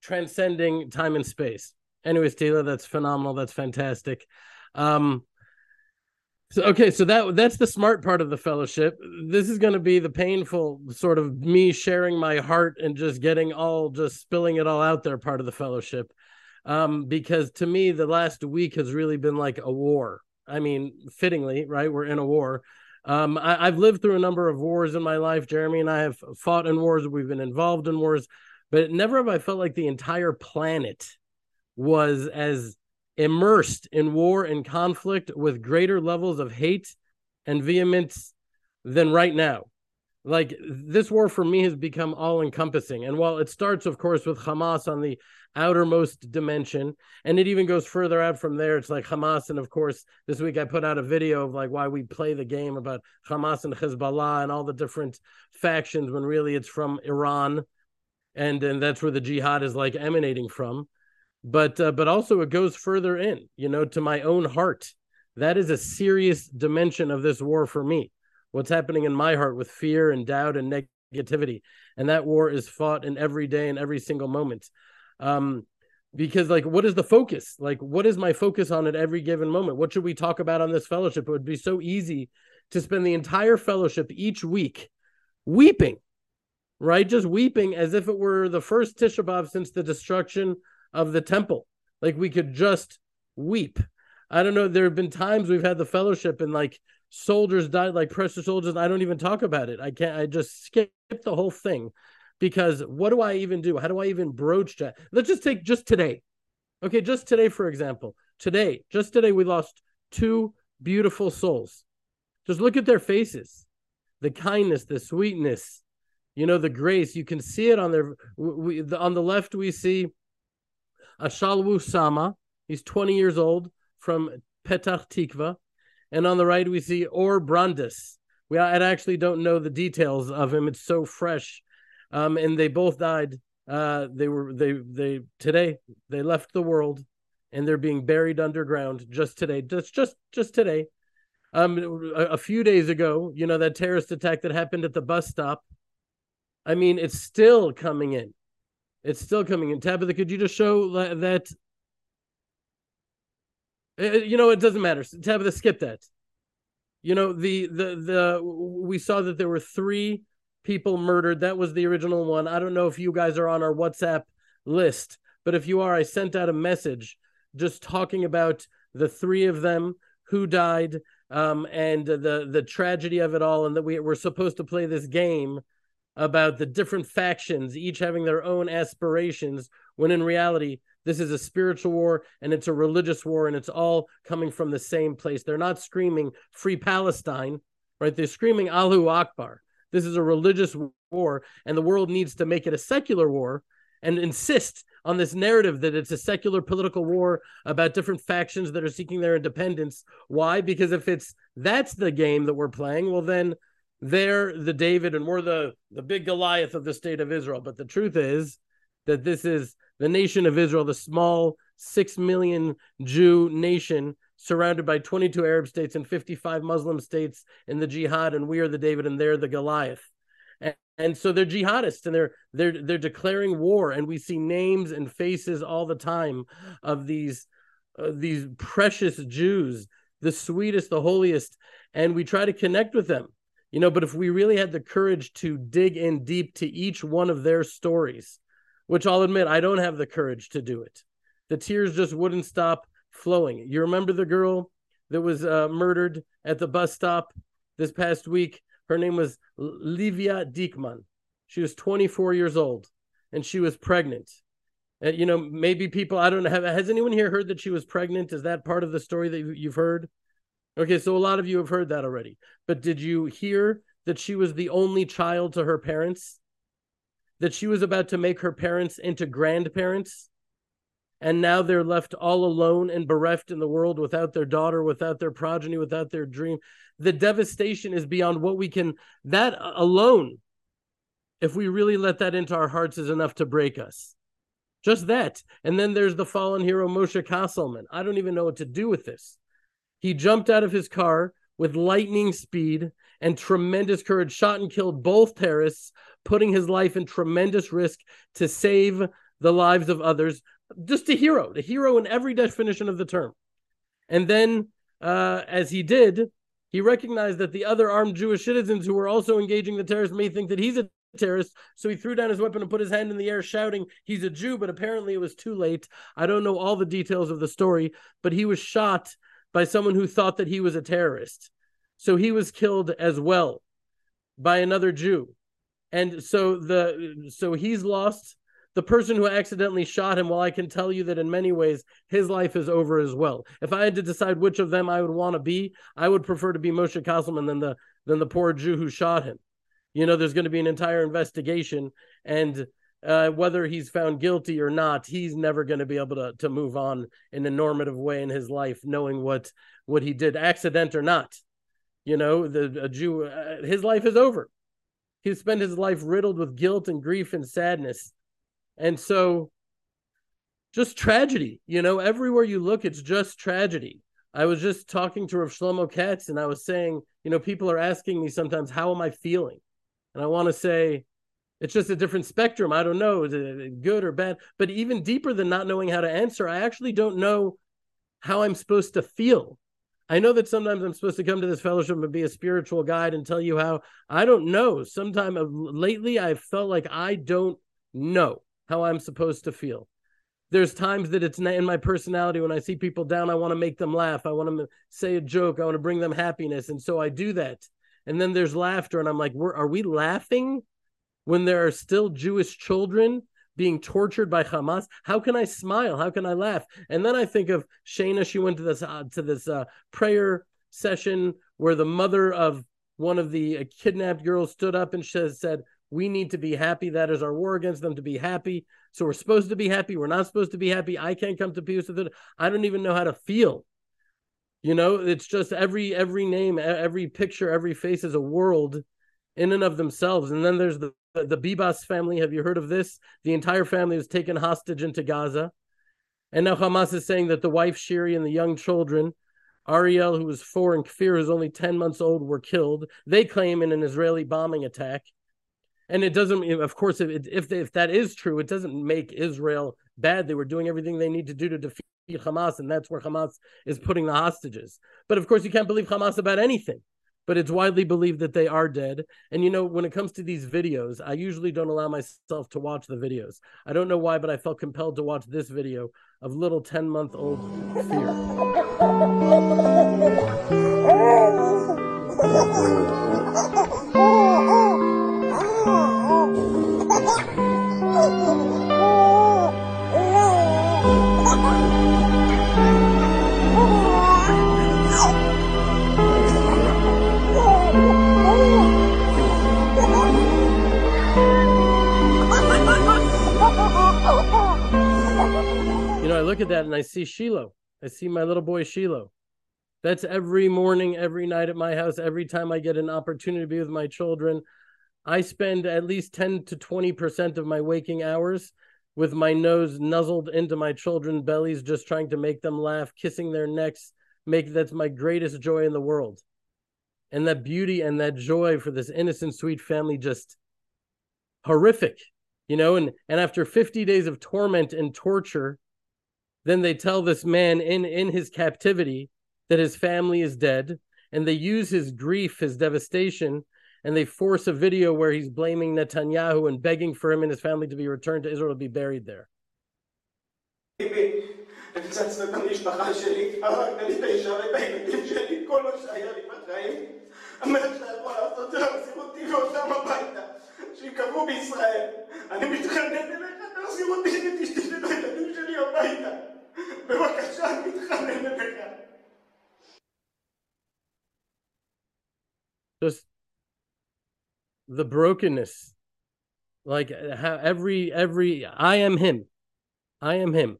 B: transcending time and space. Anyways, Taylor, that's phenomenal. That's fantastic. Um so, okay, so that that's the smart part of the fellowship. This is going to be the painful sort of me sharing my heart and just getting all just spilling it all out there part of the fellowship. Um because to me the last week has really been like a war. I mean, fittingly, right? We're in a war. Um, I, I've lived through a number of wars in my life. Jeremy and I have fought in wars. We've been involved in wars, but never have I felt like the entire planet was as immersed in war and conflict with greater levels of hate and vehemence than right now. Like this war for me has become all encompassing. And while it starts, of course, with Hamas on the outermost dimension, and it even goes further out from there, it's like Hamas. And of course, this week I put out a video of like why we play the game about Hamas and Hezbollah and all the different factions when really it's from Iran. And, and that's where the jihad is like emanating from but uh, but also it goes further in you know to my own heart. That is a serious dimension of this war for me. What's happening in my heart with fear and doubt and negativity. And that war is fought in every day and every single moment. Um because like what is the focus? Like what is my focus on at every given moment? What should we talk about on this fellowship? It would be so easy to spend the entire fellowship each week weeping right? Just weeping as if it were the first tisha b'av since the destruction of the temple. Like we could just weep. I don't know. There have been times we've had the fellowship and like soldiers died, like precious soldiers. I don't even talk about it. I can't, I just skip the whole thing because what do I even do? How do I even broach that? Let's just take just today. Okay, just today, for example. Today, just today, we lost two beautiful souls. Just look at their faces the kindness, the sweetness, you know, the grace. You can see it on their, we, on the left, we see Ashalwu Sama. He's 20 years old from Petach Tikva. And on the right, we see Or Brandis. We I actually don't know the details of him. It's so fresh. Um, and they both died. Uh, they were they they today they left the world, and they're being buried underground just today. Just just just today. Um, a, a few days ago, you know that terrorist attack that happened at the bus stop. I mean, it's still coming in. It's still coming in. Tabitha, could you just show that? Uh, you know, it doesn't matter. Tabitha, skip that. You know, the the the we saw that there were three people murdered. That was the original one. I don't know if you guys are on our WhatsApp list, but if you are, I sent out a message just talking about the three of them who died um, and the the tragedy of it all, and that we were supposed to play this game about the different factions, each having their own aspirations, when in reality, this is a spiritual war and it's a religious war and it's all coming from the same place. They're not screaming free Palestine, right? They're screaming Allahu Akbar. This is a religious war, and the world needs to make it a secular war and insist on this narrative that it's a secular political war about different factions that are seeking their independence. Why? Because if it's that's the game that we're playing, well, then they're the David and we're the the big Goliath of the state of Israel. But the truth is that this is the nation of Israel, the small six million Jew nation surrounded by 22 Arab states and 55 Muslim states in the jihad, and we are the David and they're the Goliath. And, and so they're jihadists and they're they're they're declaring war, and we see names and faces all the time of these uh, these precious Jews, the sweetest, the holiest, and we try to connect with them you know, but if we really had the courage to dig in deep to each one of their stories, which I'll admit I don't have the courage to do it, the tears just wouldn't stop flowing. You remember the girl that was uh, murdered at the bus stop this past week? Her name was Livia Dickman. She was 24 years old and she was pregnant. And, you know, maybe people, I don't know, have, has anyone here heard that she was pregnant? Is that part of the story that you've heard? Okay, so a lot of you have heard that already. But did you hear that she was the only child to her parents? That she was about to make her parents into grandparents? And now they're left all alone and bereft in the world without their daughter, without their progeny, without their dream. The devastation is beyond what we can, that alone, if we really let that into our hearts, is enough to break us. Just that. And then there's the fallen hero, Moshe Castleman. I don't even know what to do with this. He jumped out of his car with lightning speed and tremendous courage, shot and killed both terrorists, putting his life in tremendous risk to save the lives of others. Just a hero, the hero in every definition of the term. And then, uh, as he did, he recognized that the other armed Jewish citizens who were also engaging the terrorists may think that he's a terrorist. So he threw down his weapon and put his hand in the air, shouting, He's a Jew. But apparently it was too late. I don't know all the details of the story, but he was shot by someone who thought that he was a terrorist. So he was killed as well by another Jew. And so the so he's lost the person who accidentally shot him. Well, I can tell you that in many ways his life is over as well. If I had to decide which of them I would want to be, I would prefer to be Moshe Castleman than the than the poor Jew who shot him. You know, there's going to be an entire investigation, and uh, whether he's found guilty or not, he's never going to be able to to move on in a normative way in his life, knowing what what he did, accident or not. You know, the Jew, uh, his life is over. He spent his life riddled with guilt and grief and sadness, and so just tragedy. You know, everywhere you look, it's just tragedy. I was just talking to Rav Shlomo Katz, and I was saying, you know, people are asking me sometimes, how am I feeling? And I want to say, it's just a different spectrum. I don't know, is it good or bad? But even deeper than not knowing how to answer, I actually don't know how I'm supposed to feel. I know that sometimes I'm supposed to come to this fellowship and be a spiritual guide and tell you how I don't know. Sometime uh, lately, I've felt like I don't know how I'm supposed to feel. There's times that it's in my personality when I see people down, I want to make them laugh. I want to say a joke. I want to bring them happiness. And so I do that. And then there's laughter. And I'm like, are we laughing when there are still Jewish children being tortured by Hamas? How can I smile? How can I laugh? And then I think of Shana. She went to this uh, to this uh, prayer session where the mother of one of the uh, kidnapped girls stood up and she said, "We need to be happy. That is our war against them to be happy. So we're supposed to be happy. We're not supposed to be happy. I can't come to peace with it. I don't even know how to feel." You know, it's just every every name, every picture, every face is a world in and of themselves. And then there's the the Bibas family. Have you heard of this? The entire family was taken hostage into Gaza. And now Hamas is saying that the wife, Shiri, and the young children, Ariel, who was four, and Kfir, who's only 10 months old, were killed. They claim in an Israeli bombing attack. And it doesn't, of course, if, if, if that is true, it doesn't make Israel bad. They were doing everything they need to do to defeat Hamas, and that's where Hamas is putting the hostages. But of course, you can't believe Hamas about anything but it's widely believed that they are dead. And you know, when it comes to these videos, I usually don't allow myself to watch the videos. I don't know why, but I felt compelled to watch this video of little 10 month old Kfir. that and I see Shiloh. I see my little boy Shiloh. That's every morning, every night at my house, every time I get an opportunity to be with my children. I spend at least 10 to 20% of my waking hours with my nose nuzzled into my children's bellies, just trying to make them laugh, kissing their necks. Make that's my greatest joy in the world. And that beauty and that joy for this innocent, sweet family just horrific, you know. And and after 50 days of torment and torture, then they tell this man in in his captivity that his family is dead and they use his grief his devastation and they force a video where he's blaming Netanyahu and begging for him and his family to be returned to Israel to be buried there. בישראל. אני מתחנן אליך, תחזיר אותי ותשתתף את הילדים שלי הביתה. בבקשה, אני מתחנן אליך. Just the brokenness. Like how every every I am him. I am him.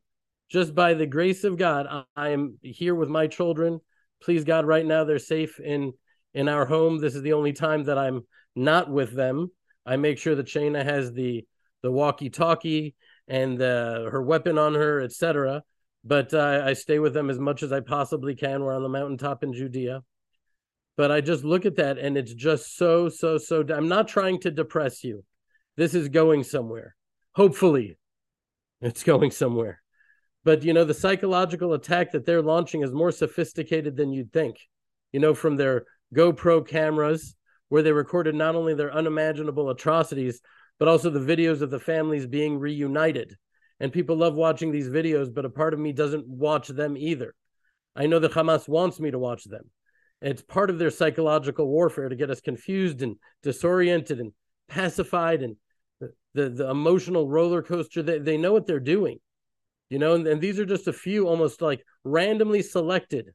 B: Just by the grace of God, I, I am here with my children. Please God, right now they're safe in in our home. This is the only time that I'm not with them. I make sure that Shana has the the walkie-talkie and uh, her weapon on her, etc but uh, I stay with them as much as I possibly can. We're on the mountaintop in Judea. But I just look at that and it's just so, so, so. I'm not trying to depress you. This is going somewhere. Hopefully, it's going somewhere. But, you know, the psychological attack that they're launching is more sophisticated than you'd think. You know, from their GoPro cameras, where they recorded not only their unimaginable atrocities, but also the videos of the families being reunited and people love watching these videos but a part of me doesn't watch them either I know that Hamas wants me to watch them. It's part of their psychological warfare to get us confused and disoriented and pacified and the, the, the emotional roller coaster. They, they know what they're doing, you know, and, and these are just a few almost like randomly selected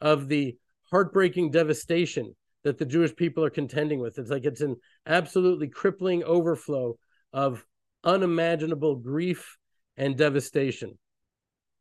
B: of the heartbreaking devastation that the Jewish people are contending with. It's like it's an absolutely crippling overflow of unimaginable grief and devastation.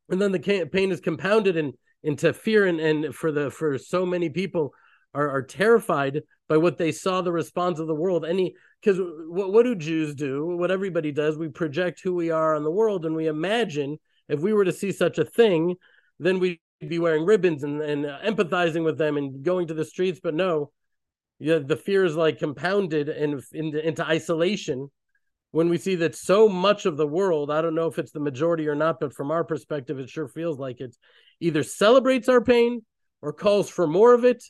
B: And then the pain is compounded in, into fear and, and for the for so many people are, are terrified by what they saw the response of the world. Any because what, what do Jews do? What everybody does, we project who we are on the world and we imagine if we were to see such a thing, then we'd be wearing ribbons and, and empathizing with them and going to the streets. But no, yeah, the fear is like compounded and into, into isolation when we see that so much of the world, I don't know if it's the majority or not, but from our perspective, it sure feels like it either celebrates our pain or calls for more of it,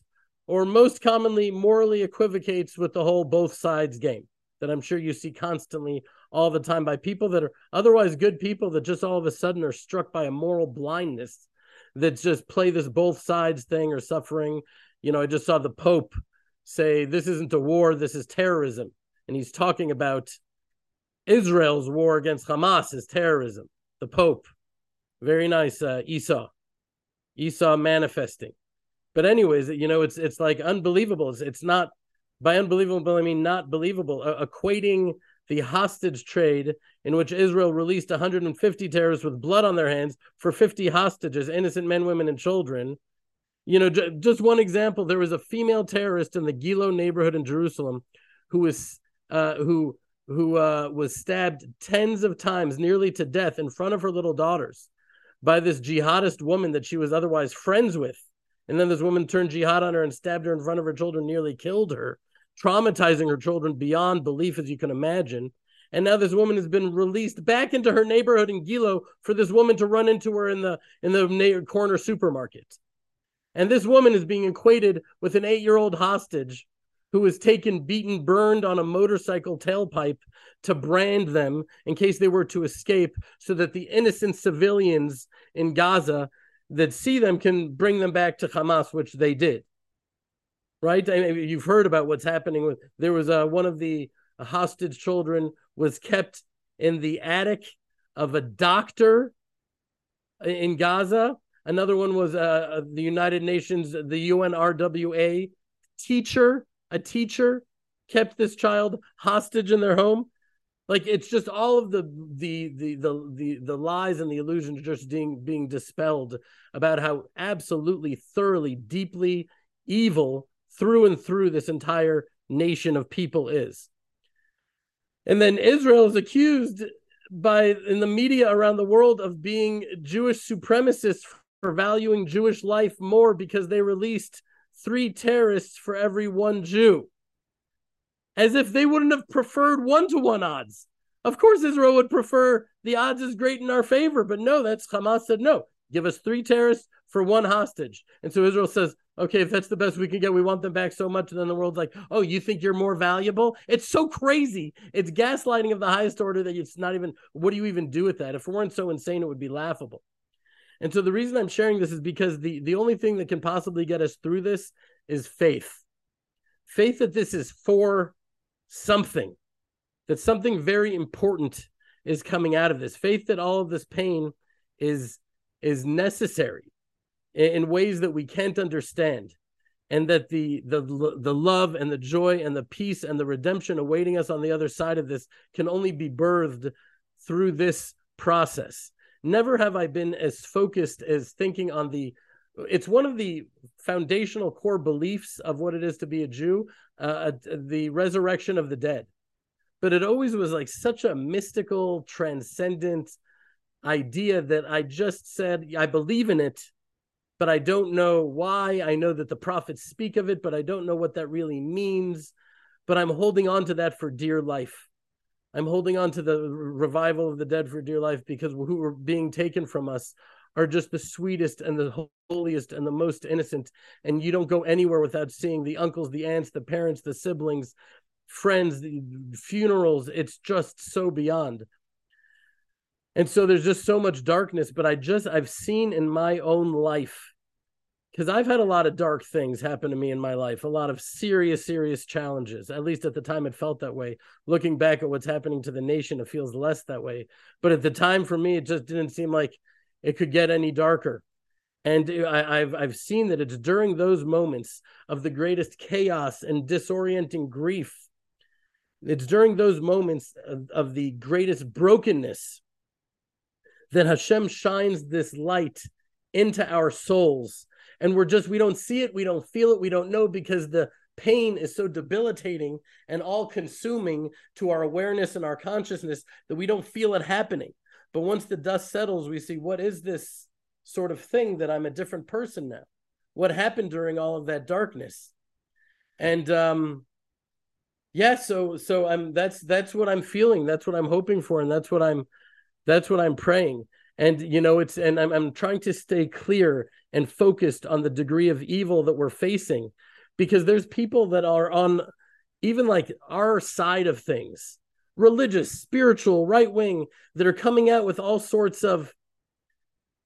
B: or most commonly morally equivocates with the whole both sides game that I'm sure you see constantly all the time by people that are otherwise good people that just all of a sudden are struck by a moral blindness that just play this both sides thing or suffering. You know, I just saw the Pope say, This isn't a war, this is terrorism. And he's talking about Israel's war against Hamas is terrorism. The Pope, very nice, uh, Esau, Esau manifesting. But anyways, you know, it's it's like unbelievable. It's, it's not by unbelievable I mean not believable. Uh, equating the hostage trade in which Israel released 150 terrorists with blood on their hands for 50 hostages, innocent men, women, and children. You know, j- just one example: there was a female terrorist in the Gilo neighborhood in Jerusalem who was uh, who who uh, was stabbed tens of times, nearly to death, in front of her little daughters by this jihadist woman that she was otherwise friends with. And then this woman turned jihad on her and stabbed her in front of her children, nearly killed her, traumatizing her children beyond belief, as you can imagine. And now this woman has been released back into her neighborhood in Gilo for this woman to run into her in the in the corner supermarket. And this woman is being equated with an eight-year-old hostage who was taken, beaten, burned on a motorcycle tailpipe to brand them in case they were to escape, so that the innocent civilians in Gaza that see them can bring them back to Hamas, which they did. Right? I mean, you've heard about what's happening with. There was uh, one of the hostage children was kept in the attic of a doctor in Gaza. Another one was uh, uh the United Nations, the UNRWA teacher a teacher kept this child hostage in their home. Like it's just all of the the the the the, the lies and the illusions just being being dispelled about how absolutely thoroughly deeply evil through and through this entire nation of people is. And then israel is accused by in the media around the world of being jewish supremacists for valuing jewish life more because they released three terrorists for every one Jew. As if they wouldn't have preferred one to one odds. Of course, Israel would prefer the odds is great in our favor, but no, that's Hamas said no. Give us three terrorists for one hostage. And so Israel says, okay, if that's the best we can get, we want them back so much. And then the world's like, oh, you think you're more valuable? It's so crazy. It's gaslighting of the highest order that it's not even, what do you even do with that? If it weren't so insane, it would be laughable. And so the reason I'm sharing this is because the the only thing that can possibly get us through this is faith. Faith that this is for something. That something very important is coming out of this. Faith that all of this pain is is necessary in, in ways that we can't understand and that the the the love and the joy and the peace and the redemption awaiting us on the other side of this can only be birthed through this process never have I been as focused as thinking on the it's one of the foundational core beliefs of what it is to be a Jew, uh, the resurrection of the dead. But it always was like such a mystical, transcendent idea that I just said, I believe in it, but I don't know why. I know that the prophets speak of it, but I don't know what that really means. But I'm holding on to that for dear life. I'm holding on to the revival of the dead for dear life because who are being taken from us are just the sweetest and the holiest and the most innocent. And you don't go anywhere without seeing the uncles, the aunts, the parents, the siblings, friends, the funerals. It's just so beyond. And so there's just so much darkness. But I just, I've seen in my own life because I've had a lot of dark things happen to me in my life, a lot of serious, serious challenges. At least at the time, it felt that way. Looking back at what's happening to the nation, it feels less that way. But at the time, for me, it just didn't seem like it could get any darker. And eh, I, have I've seen that it's during those moments of the greatest chaos and disorienting grief. It's during those moments of, of the greatest brokenness that Hashem shines this light into our souls and we're just we don't see it we don't feel it we don't know because the pain is so debilitating and all consuming to our awareness and our consciousness that we don't feel it happening. But once the dust settles we see what is this sort of thing that i'm a different person now? What happened during all of that darkness? And um yeah so so i'm that's that's what i'm feeling. That's what i'm hoping for. And that's what i'm that's what i'm praying and you know it's and I'm, I'm trying to stay clear and focused on the degree of evil that we're facing because there's people that are on even like our side of things religious spiritual right wing that are coming out with all sorts of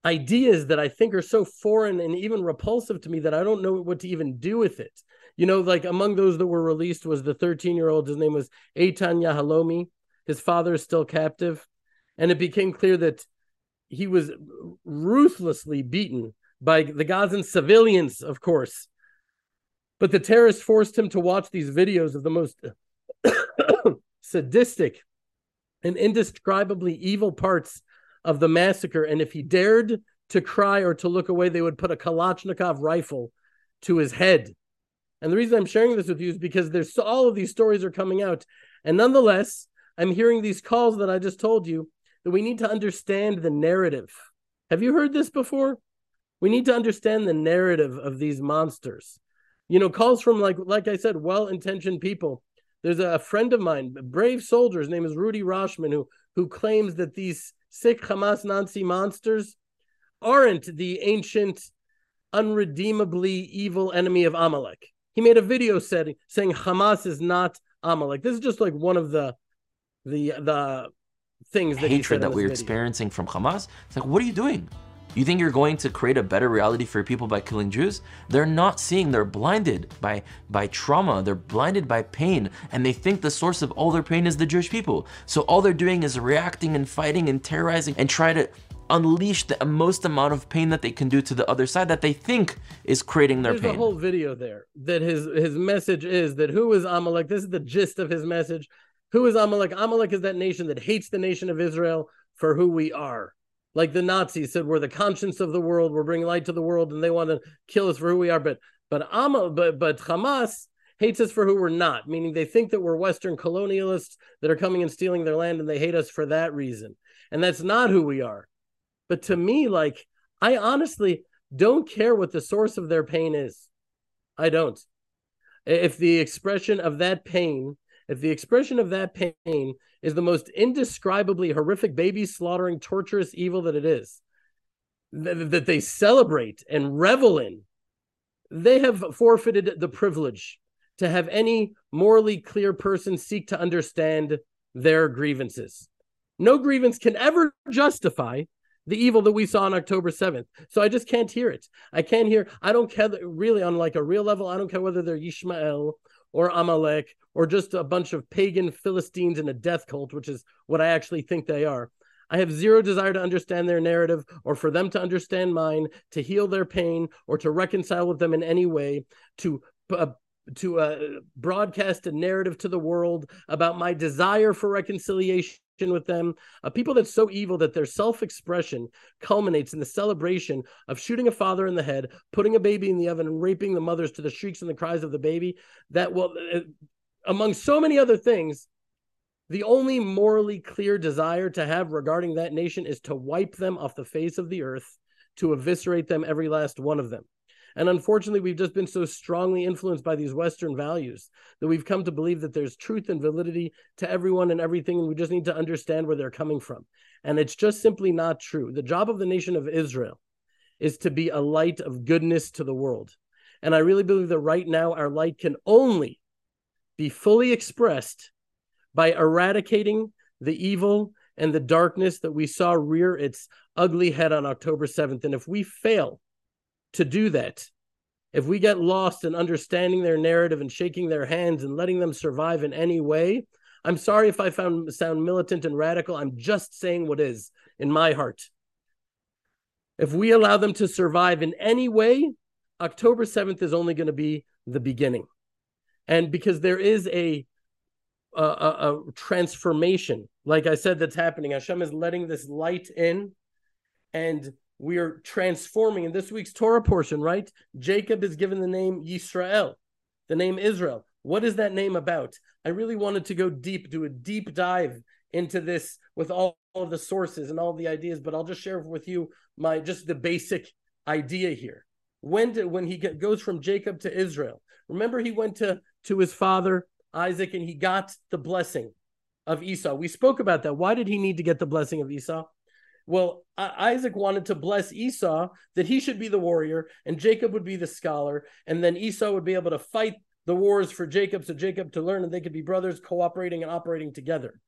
B: ideas that i think are so foreign and even repulsive to me that i don't know what to even do with it. You know like among those that were released was the 13 year old his name was Eitan Yahalomi. His father is still captive. And it became clear that he was ruthlessly beaten by the Gazan civilians, of course. But the terrorists forced him to watch these videos of the most sadistic and indescribably evil parts of the massacre. And if he dared to cry or to look away, they would put a Kalashnikov rifle to his head. And the reason I'm sharing this with you is because there's all of these stories are coming out. And nonetheless, I'm hearing these calls that I just told you that we need to understand the narrative. Have you heard this before? We need to understand the narrative of these monsters. You know, calls from like like I said, well-intentioned people. There's a friend of mine, brave soldier. His name is Rudy Rochman, who who claims that these sick Hamas Nazi monsters aren't the ancient, unredeemably evil enemy of Amalek. He made a video setting saying Hamas is not Amalek. This is just like one of the the the things that
G: hatred that we're
B: video.
G: experiencing from Hamas. It's like, what are you doing? You think you're going to create a better reality for your people by killing Jews? They're not seeing, they're blinded by, by trauma, they're blinded by pain, and they think the source of all their pain is the Jewish people. So all they're doing is reacting and fighting and terrorizing and try to unleash the most amount of pain that they can do to the other side that they think is creating their
B: There's
G: pain.
B: a whole video there that his his message is that who is Amalek? This is the gist of his message. Who is Amalek? Amalek is that nation that hates the nation of Israel for who we are. Like the Nazis said, we're the conscience of the world. We're bringing light to the world, and they want to kill us for who we are. But but Amal, but but Hamas hates us for who we're not. Meaning they think that we're Western colonialists that are coming and stealing their land, and they hate us for that reason. And that's not who we are. But to me, like I honestly don't care what the source of their pain is. I don't. If the expression of that pain if the expression of that pain is the most indescribably horrific baby slaughtering, torturous evil that it is, th- that they celebrate and revel in, they have forfeited the privilege to have any morally clear person seek to understand their grievances. No grievance can ever justify the evil that we saw on October 7th. So I just can't hear it. I can't hear, I don't care really on like a real level. I don't care whether they're Yishmael or Amalek or just a bunch of pagan Philistines in a death cult, which is what I actually think they are. I have zero desire to understand their narrative or for them to understand mine, to heal their pain or to reconcile with them in any way, to uh, to uh, broadcast a narrative to the world about my desire for reconciliation with them. A people that's so evil that their self expression culminates in the celebration of shooting a father in the head, putting a baby in the oven, and raping the mothers to the shrieks and the cries of the baby. That will, uh, among so many other things, the only morally clear desire to have regarding that nation is to wipe them off the face of the earth, to eviscerate them, every last one of them. And unfortunately, we've just been so strongly influenced by these Western values that we've come to believe that there's truth and validity to everyone and everything, and we just need to understand where they're coming from. And it's just simply not true. The job of the nation of Israel is to be a light of goodness to the world. And I really believe that right now our light can only be fully expressed by eradicating the evil and the darkness that we saw rear its ugly head on October 7th. And if we fail to do that, if we get lost in understanding their narrative and shaking their hands and letting them survive in any way, I'm sorry if I found sound militant and radical. I'm just saying what is in my heart. If we allow them to survive in any way, October 7th is only going to be the beginning. And because there is a, a, a, transformation, like I said, that's happening. Hashem is letting this light in, and we are transforming. In this week's Torah portion, right? Jacob is given the name Yisrael, the name Israel. What is that name about? I really wanted to go deep, do a deep dive into this with all of the sources and all the ideas, but I'll just share with you my just the basic idea here. When did when he get, goes from Jacob to Israel? Remember, he went to to his father Isaac and he got the blessing of Esau. We spoke about that. Why did he need to get the blessing of Esau? Well, Isaac wanted to bless Esau that he should be the warrior and Jacob would be the scholar, and then Esau would be able to fight the wars for Jacob, so Jacob to learn and they could be brothers cooperating and operating together.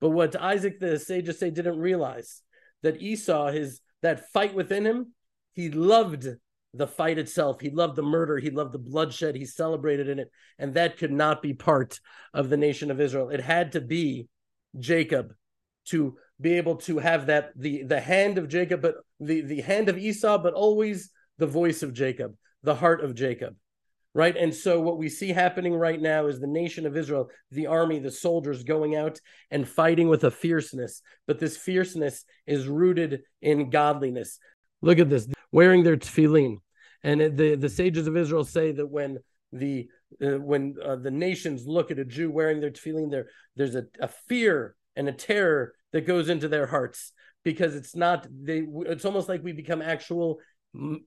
B: But what Isaac the sages say didn't realize that Esau, his that fight within him, he loved the fight itself. He loved the murder. He loved the bloodshed. He celebrated in it. And that could not be part of the nation of Israel. It had to be Jacob to be able to have that the the hand of Jacob, but the, the hand of Esau, but always the voice of Jacob, the heart of Jacob right? And so what we see happening right now is the nation of Israel, the army, the soldiers going out and fighting with a fierceness, but this fierceness is rooted in godliness. Look at this, wearing their tefillin. And the, the sages of Israel say that when the uh, when uh, the nations look at a Jew wearing their tefillin, there there's a, a fear and a terror that goes into their hearts because it's not they. It's almost like we become actual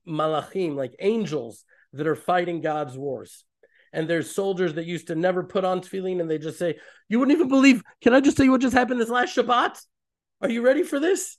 B: malachim, like angels that are fighting God's wars. And there's soldiers that used to never put on tefillin and they just say, You wouldn't even believe. Can I just tell you what just happened this last Shabbat? Are you ready for this?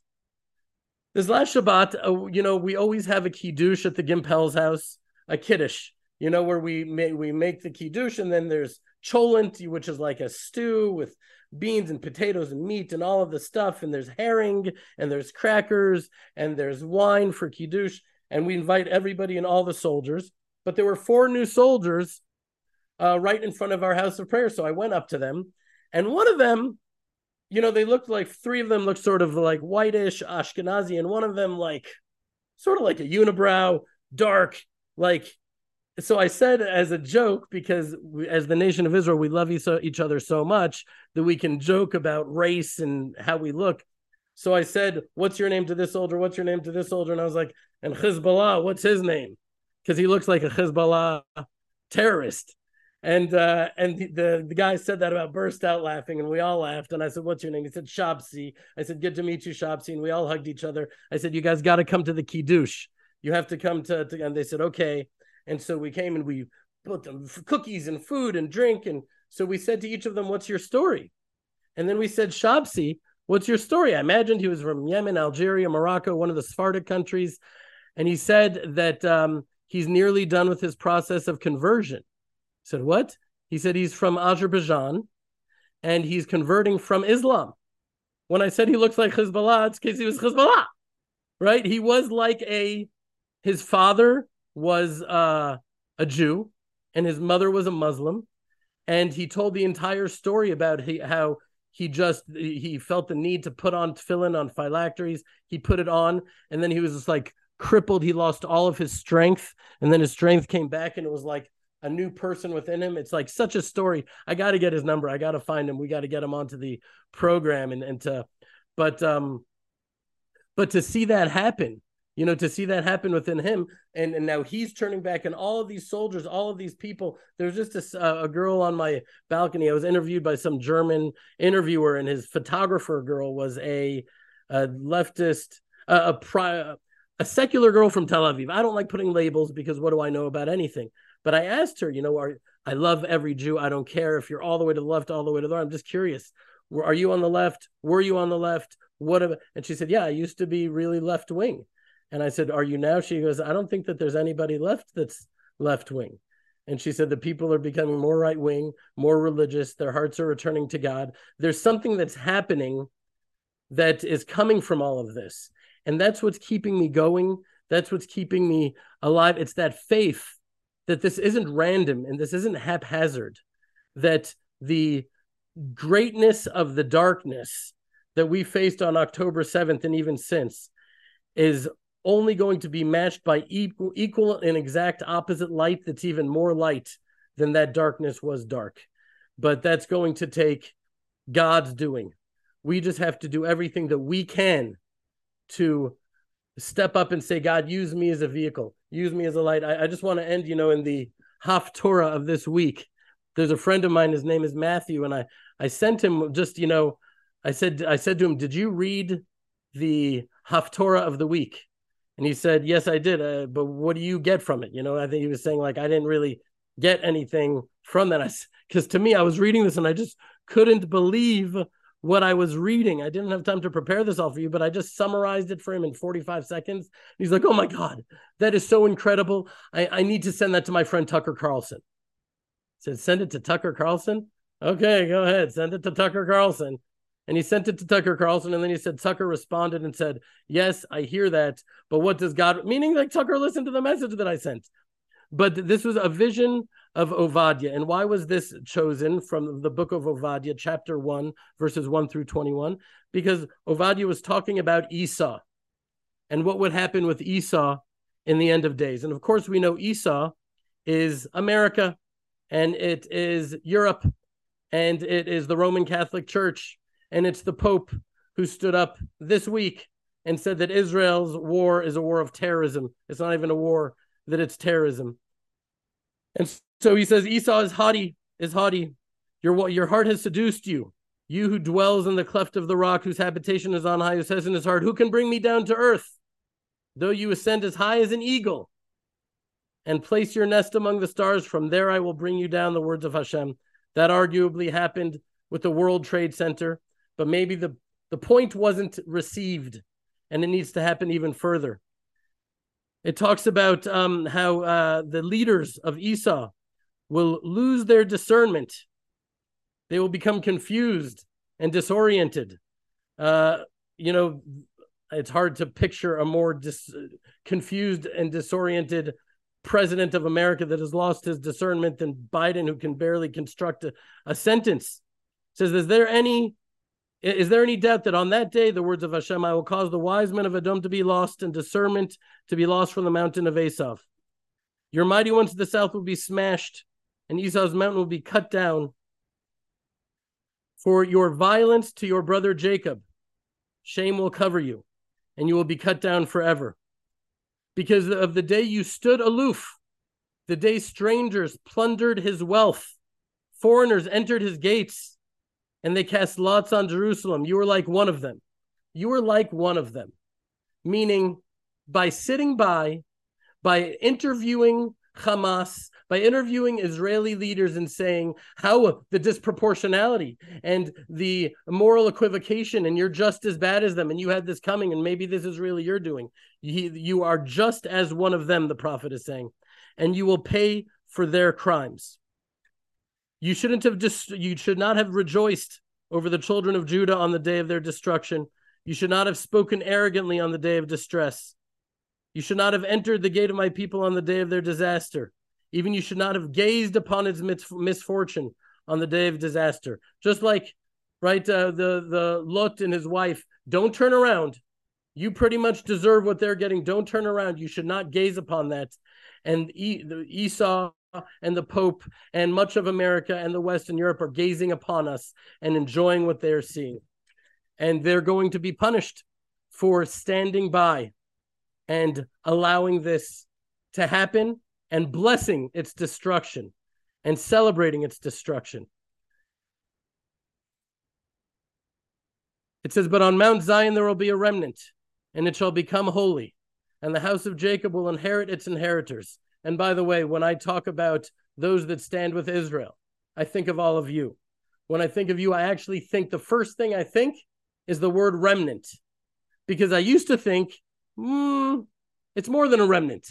B: This last Shabbat, uh, you know, we always have a kiddush at the Gimpel's house, a kiddush, you know, where we make we make the kiddush, and then there's cholent, which is like a stew with beans and potatoes and meat and all of the stuff, and there's herring and there's crackers and there's wine for kiddush, and we invite everybody and all the soldiers but there were four new soldiers uh, right in front of our house of prayer. So I went up to them, and one of them, you know, they looked like three of them looked sort of like whitish Ashkenazi, and one of them like sort of like a unibrow, dark, like. So I said as a joke, because we, as the nation of Israel, we love each other so much that we can joke about race and how we look. So I said, "What's your name to this soldier? What's your name to this soldier?" And I was like, "And Hezbollah, what's his name?" because he looks like a Hezbollah terrorist. And uh, and the the guy said that about burst out laughing, and we all laughed. And I said, "What's your name?" He said, "Shopsy." I said, "Good to meet you, Shopsy." And we all hugged each other. I said, "You guys got to come to the kiddush. You have to come to, to." And they said, "Okay." And so we came and we put them cookies and food and drink. And so we said to each of them, "What's your story?" And then we said, Shabsi, what's your story?" I imagined he was from Yemen, Algeria, Morocco, one of the Sephardic countries, and he said that um, he's nearly done with his process of conversion. I said, What? He said he's from Azerbaijan and he's converting from Islam. When I said he looks like Hezbollah, it's because he was Hezbollah, right? He was like a, his father was uh, a Jew and his mother was a Muslim. And he told the entire story about he, how he just he felt the need to put on tefillin on phylacteries. He put it on, and then he was just like crippled. He lost all of his strength, and then his strength came back, and it was like a new person within him. It's like such a story. I got to get his number. I got to find him. We got to get him onto the program, and and to, but um, but to see that happen, you know, to see that happen within him, and and now he's turning back, and all of these soldiers, all of these people. There's just a, uh, a girl on my balcony. I was interviewed by some German interviewer, and his photographer girl was a, a leftist, uh, a pri a secular girl from Tel Aviv. I don't like putting labels because what do I know about anything? But I asked her, you know, are, I love every Jew. I don't care if you're all the way to the left, all the way to the right. I'm just curious. Are you on the left? Were you on the left? What? And she said, yeah, I used to be really left wing. And I said, are you now? She goes, I don't think that there's anybody left that's left wing. And she said the people are becoming more right wing, more religious. Their hearts are returning to God. There's something that's happening that is coming from all of this. And that's what's keeping me going. That's what's keeping me alive. It's that faith that this isn't random and this isn't haphazard, that the greatness of the darkness that we faced on October 7th and even since is only going to be matched by equal, equal and exact opposite light that's even more light than that darkness was dark. But that's going to take God's doing. We just have to do everything that we can to step up and say, God, use me as a vehicle, use me as a light. I, I just want to end, you know, in the Haftorah of this week. There's a friend of mine, his name is Matthew, and I I sent him just, you know, I said I said to him, Did you read the Haftorah of the week? And he said, Yes, I did. Uh, but what do you get from it? You know, I think he was saying, like, I didn't really get anything from that. Because to me, I was reading this and I just couldn't believe what I was reading. I didn't have time to prepare this all for you, but I just summarized it for him in 45 seconds. He's like, Oh my God, that is so incredible. I, I need to send that to my friend Tucker Carlson. I said, Send it to Tucker Carlson? Okay, go ahead. Send it to Tucker Carlson. And he sent it to Tucker Carlson. And then he said, Tucker responded and said, Yes, I hear that. But what does God, meaning like Tucker listened to the message that I sent. But this was a vision of Ovadia. And why was this chosen from the book of Ovadia, chapter 1, verses 1 through 21? Because Ovadia was talking about Esau and what would happen with Esau in the end of days. And of course, we know Esau is America and it is Europe and it is the Roman Catholic Church and it's the Pope who stood up this week and said that Israel's war is a war of terrorism. It's not even a war, that it's terrorism. And so he says, Esau is haughty, is haughty. Your, your heart has seduced you. You who dwells in the cleft of the rock, whose habitation is on high, who says in his heart, Who can bring me down to earth? Though you ascend as high as an eagle and place your nest among the stars, from there I will bring you down, the words of Hashem. That arguably happened with the World Trade Center, but maybe the, the point wasn't received and it needs to happen even further. It talks about um, how uh, the leaders of Esau will lose their discernment. They will become confused and disoriented. Uh, you know, it's hard to picture a more dis- confused and disoriented president of America that has lost his discernment than Biden, who can barely construct a, a sentence. says, is there any is there any doubt that on that day, the words of Hashem, I will cause the wise men of Edom to be lost and discernment to be lost from the mountain of Esav? Your mighty ones to the south will be smashed, and Esau's mountain will be cut down. For your violence to your brother Jacob, shame will cover you, and you will be cut down forever. Because of the day you stood aloof, the day strangers plundered his wealth, foreigners entered his gates and they cast lots on Jerusalem. You were like one of them. You were like one of them, meaning by sitting by, by interviewing Hamas, by interviewing Israeli leaders and saying how the disproportionality and the moral equivocation, and you're just as bad as them, and you had this coming, and maybe this is really you're doing. You, you are just as one of them, the prophet is saying, and you will pay for their crimes. You shouldn't have just you should not have rejoiced over the children of Judah on the day of their destruction. You should not have spoken arrogantly on the day of distress. You should not have entered the gate of my people on the day of their disaster. Even you should not have gazed upon its misfortune on the day of disaster. Just like, right, uh, the the Lot and his wife, don't turn around. You pretty much deserve what they're getting. Don't turn around. You should not gaze upon that. And e- Esau and the Pope and much of America and the West and Europe are gazing upon us and enjoying what they're seeing. And they're going to be punished for standing by and allowing this to happen and blessing its destruction and celebrating its destruction. It says, But on Mount Zion there will be a remnant, and it shall become holy, and the house of Jacob will inherit its inheritors and by the way, when I talk about those that stand with Israel, I think of all of you. When I think of you, I actually think the first thing I think is the word remnant, because I used to think, hmm, it's more than a remnant.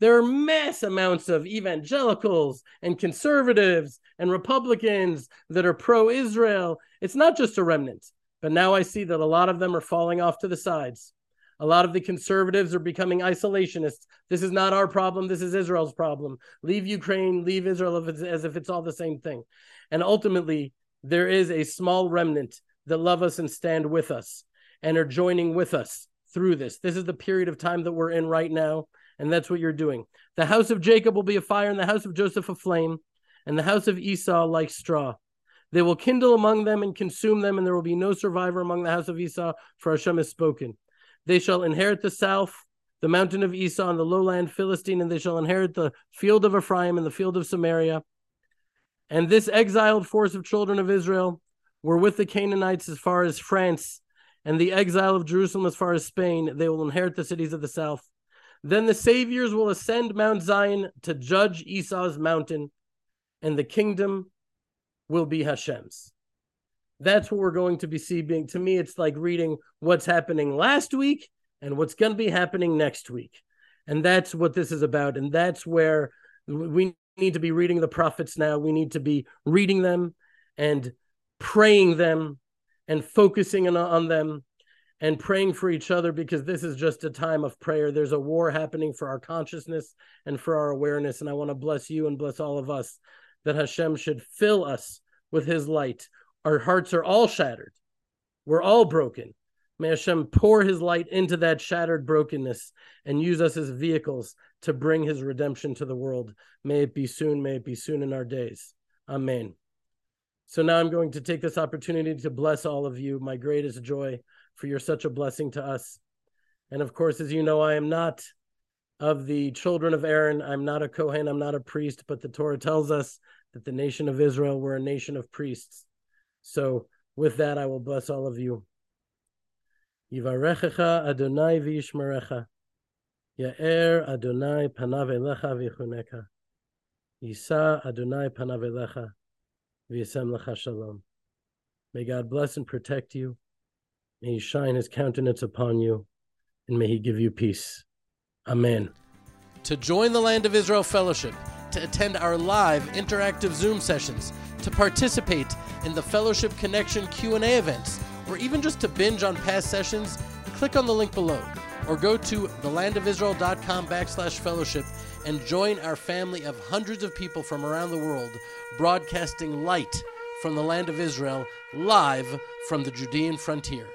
B: There are mass amounts of evangelicals and conservatives and Republicans that are pro Israel. It's not just a remnant, but now I see that a lot of them are falling off to the sides. A lot of the conservatives are becoming isolationists. This is not our problem. This is Israel's problem. Leave Ukraine, leave Israel as if it's all the same thing. And ultimately, there is a small remnant that love us and stand with us and are joining with us through this. This is the period of time that we're in right now, and that's what you're doing. The house of Jacob will be a fire, and the house of Joseph a flame, and the house of Esau like straw. They will kindle among them and consume them, and there will be no survivor among the house of Esau, for Hashem has spoken. They shall inherit the south, the mountain of Esau, and the lowland Philistine, and they shall inherit the field of Ephraim and the field of Samaria. And this exiled force of children of Israel were with the Canaanites as far as France, and the exile of Jerusalem as far as Spain. They will inherit the cities of the south. Then the saviors will ascend Mount Zion to judge Esau's mountain, and the kingdom will be Hashem's. That's what we're going to be seeing. To me, it's like reading what's happening last week and what's going to be happening next week. And that's what this is about. And that's where we need to be reading the prophets now. We need to be reading them and praying them and focusing on, them and praying for each other because this is just a time of prayer. There's a war happening for our consciousness and for our awareness. And I want to bless you and bless all of us that Hashem should fill us with his light. Our hearts are all shattered. We're all broken. May Hashem pour his light into that shattered brokenness and use us as vehicles to bring his redemption to the world. May it be soon. May it be soon in our days. Amen. So now I'm going to take this opportunity to bless all of you, my greatest joy, for you're such a blessing to us. And of course, as you know, I am not of the children of Aaron. I'm not a Kohen, I'm not a priest, but the Torah tells us that the nation of Israel were a nation of priests. So with that, I will bless all of you. Yivarechecha Adonai v'yishmerecha. Ya'er Adonai panav elecha v'yichuneka. Yisa Adonai panav elecha v'yisem lecha shalom. May God bless and protect you. May He shine His countenance upon you, and may He give you peace. Amen. To join the Land of Israel Fellowship, to attend our live interactive Zoom sessions, to participate in the Fellowship Connection Q&A events, or even just to binge on past sessions, click on the link below or go to thelandofisrael.com backslash fellowship and join our family of hundreds of people from around the world broadcasting light from the land of Israel live from the Judean frontier.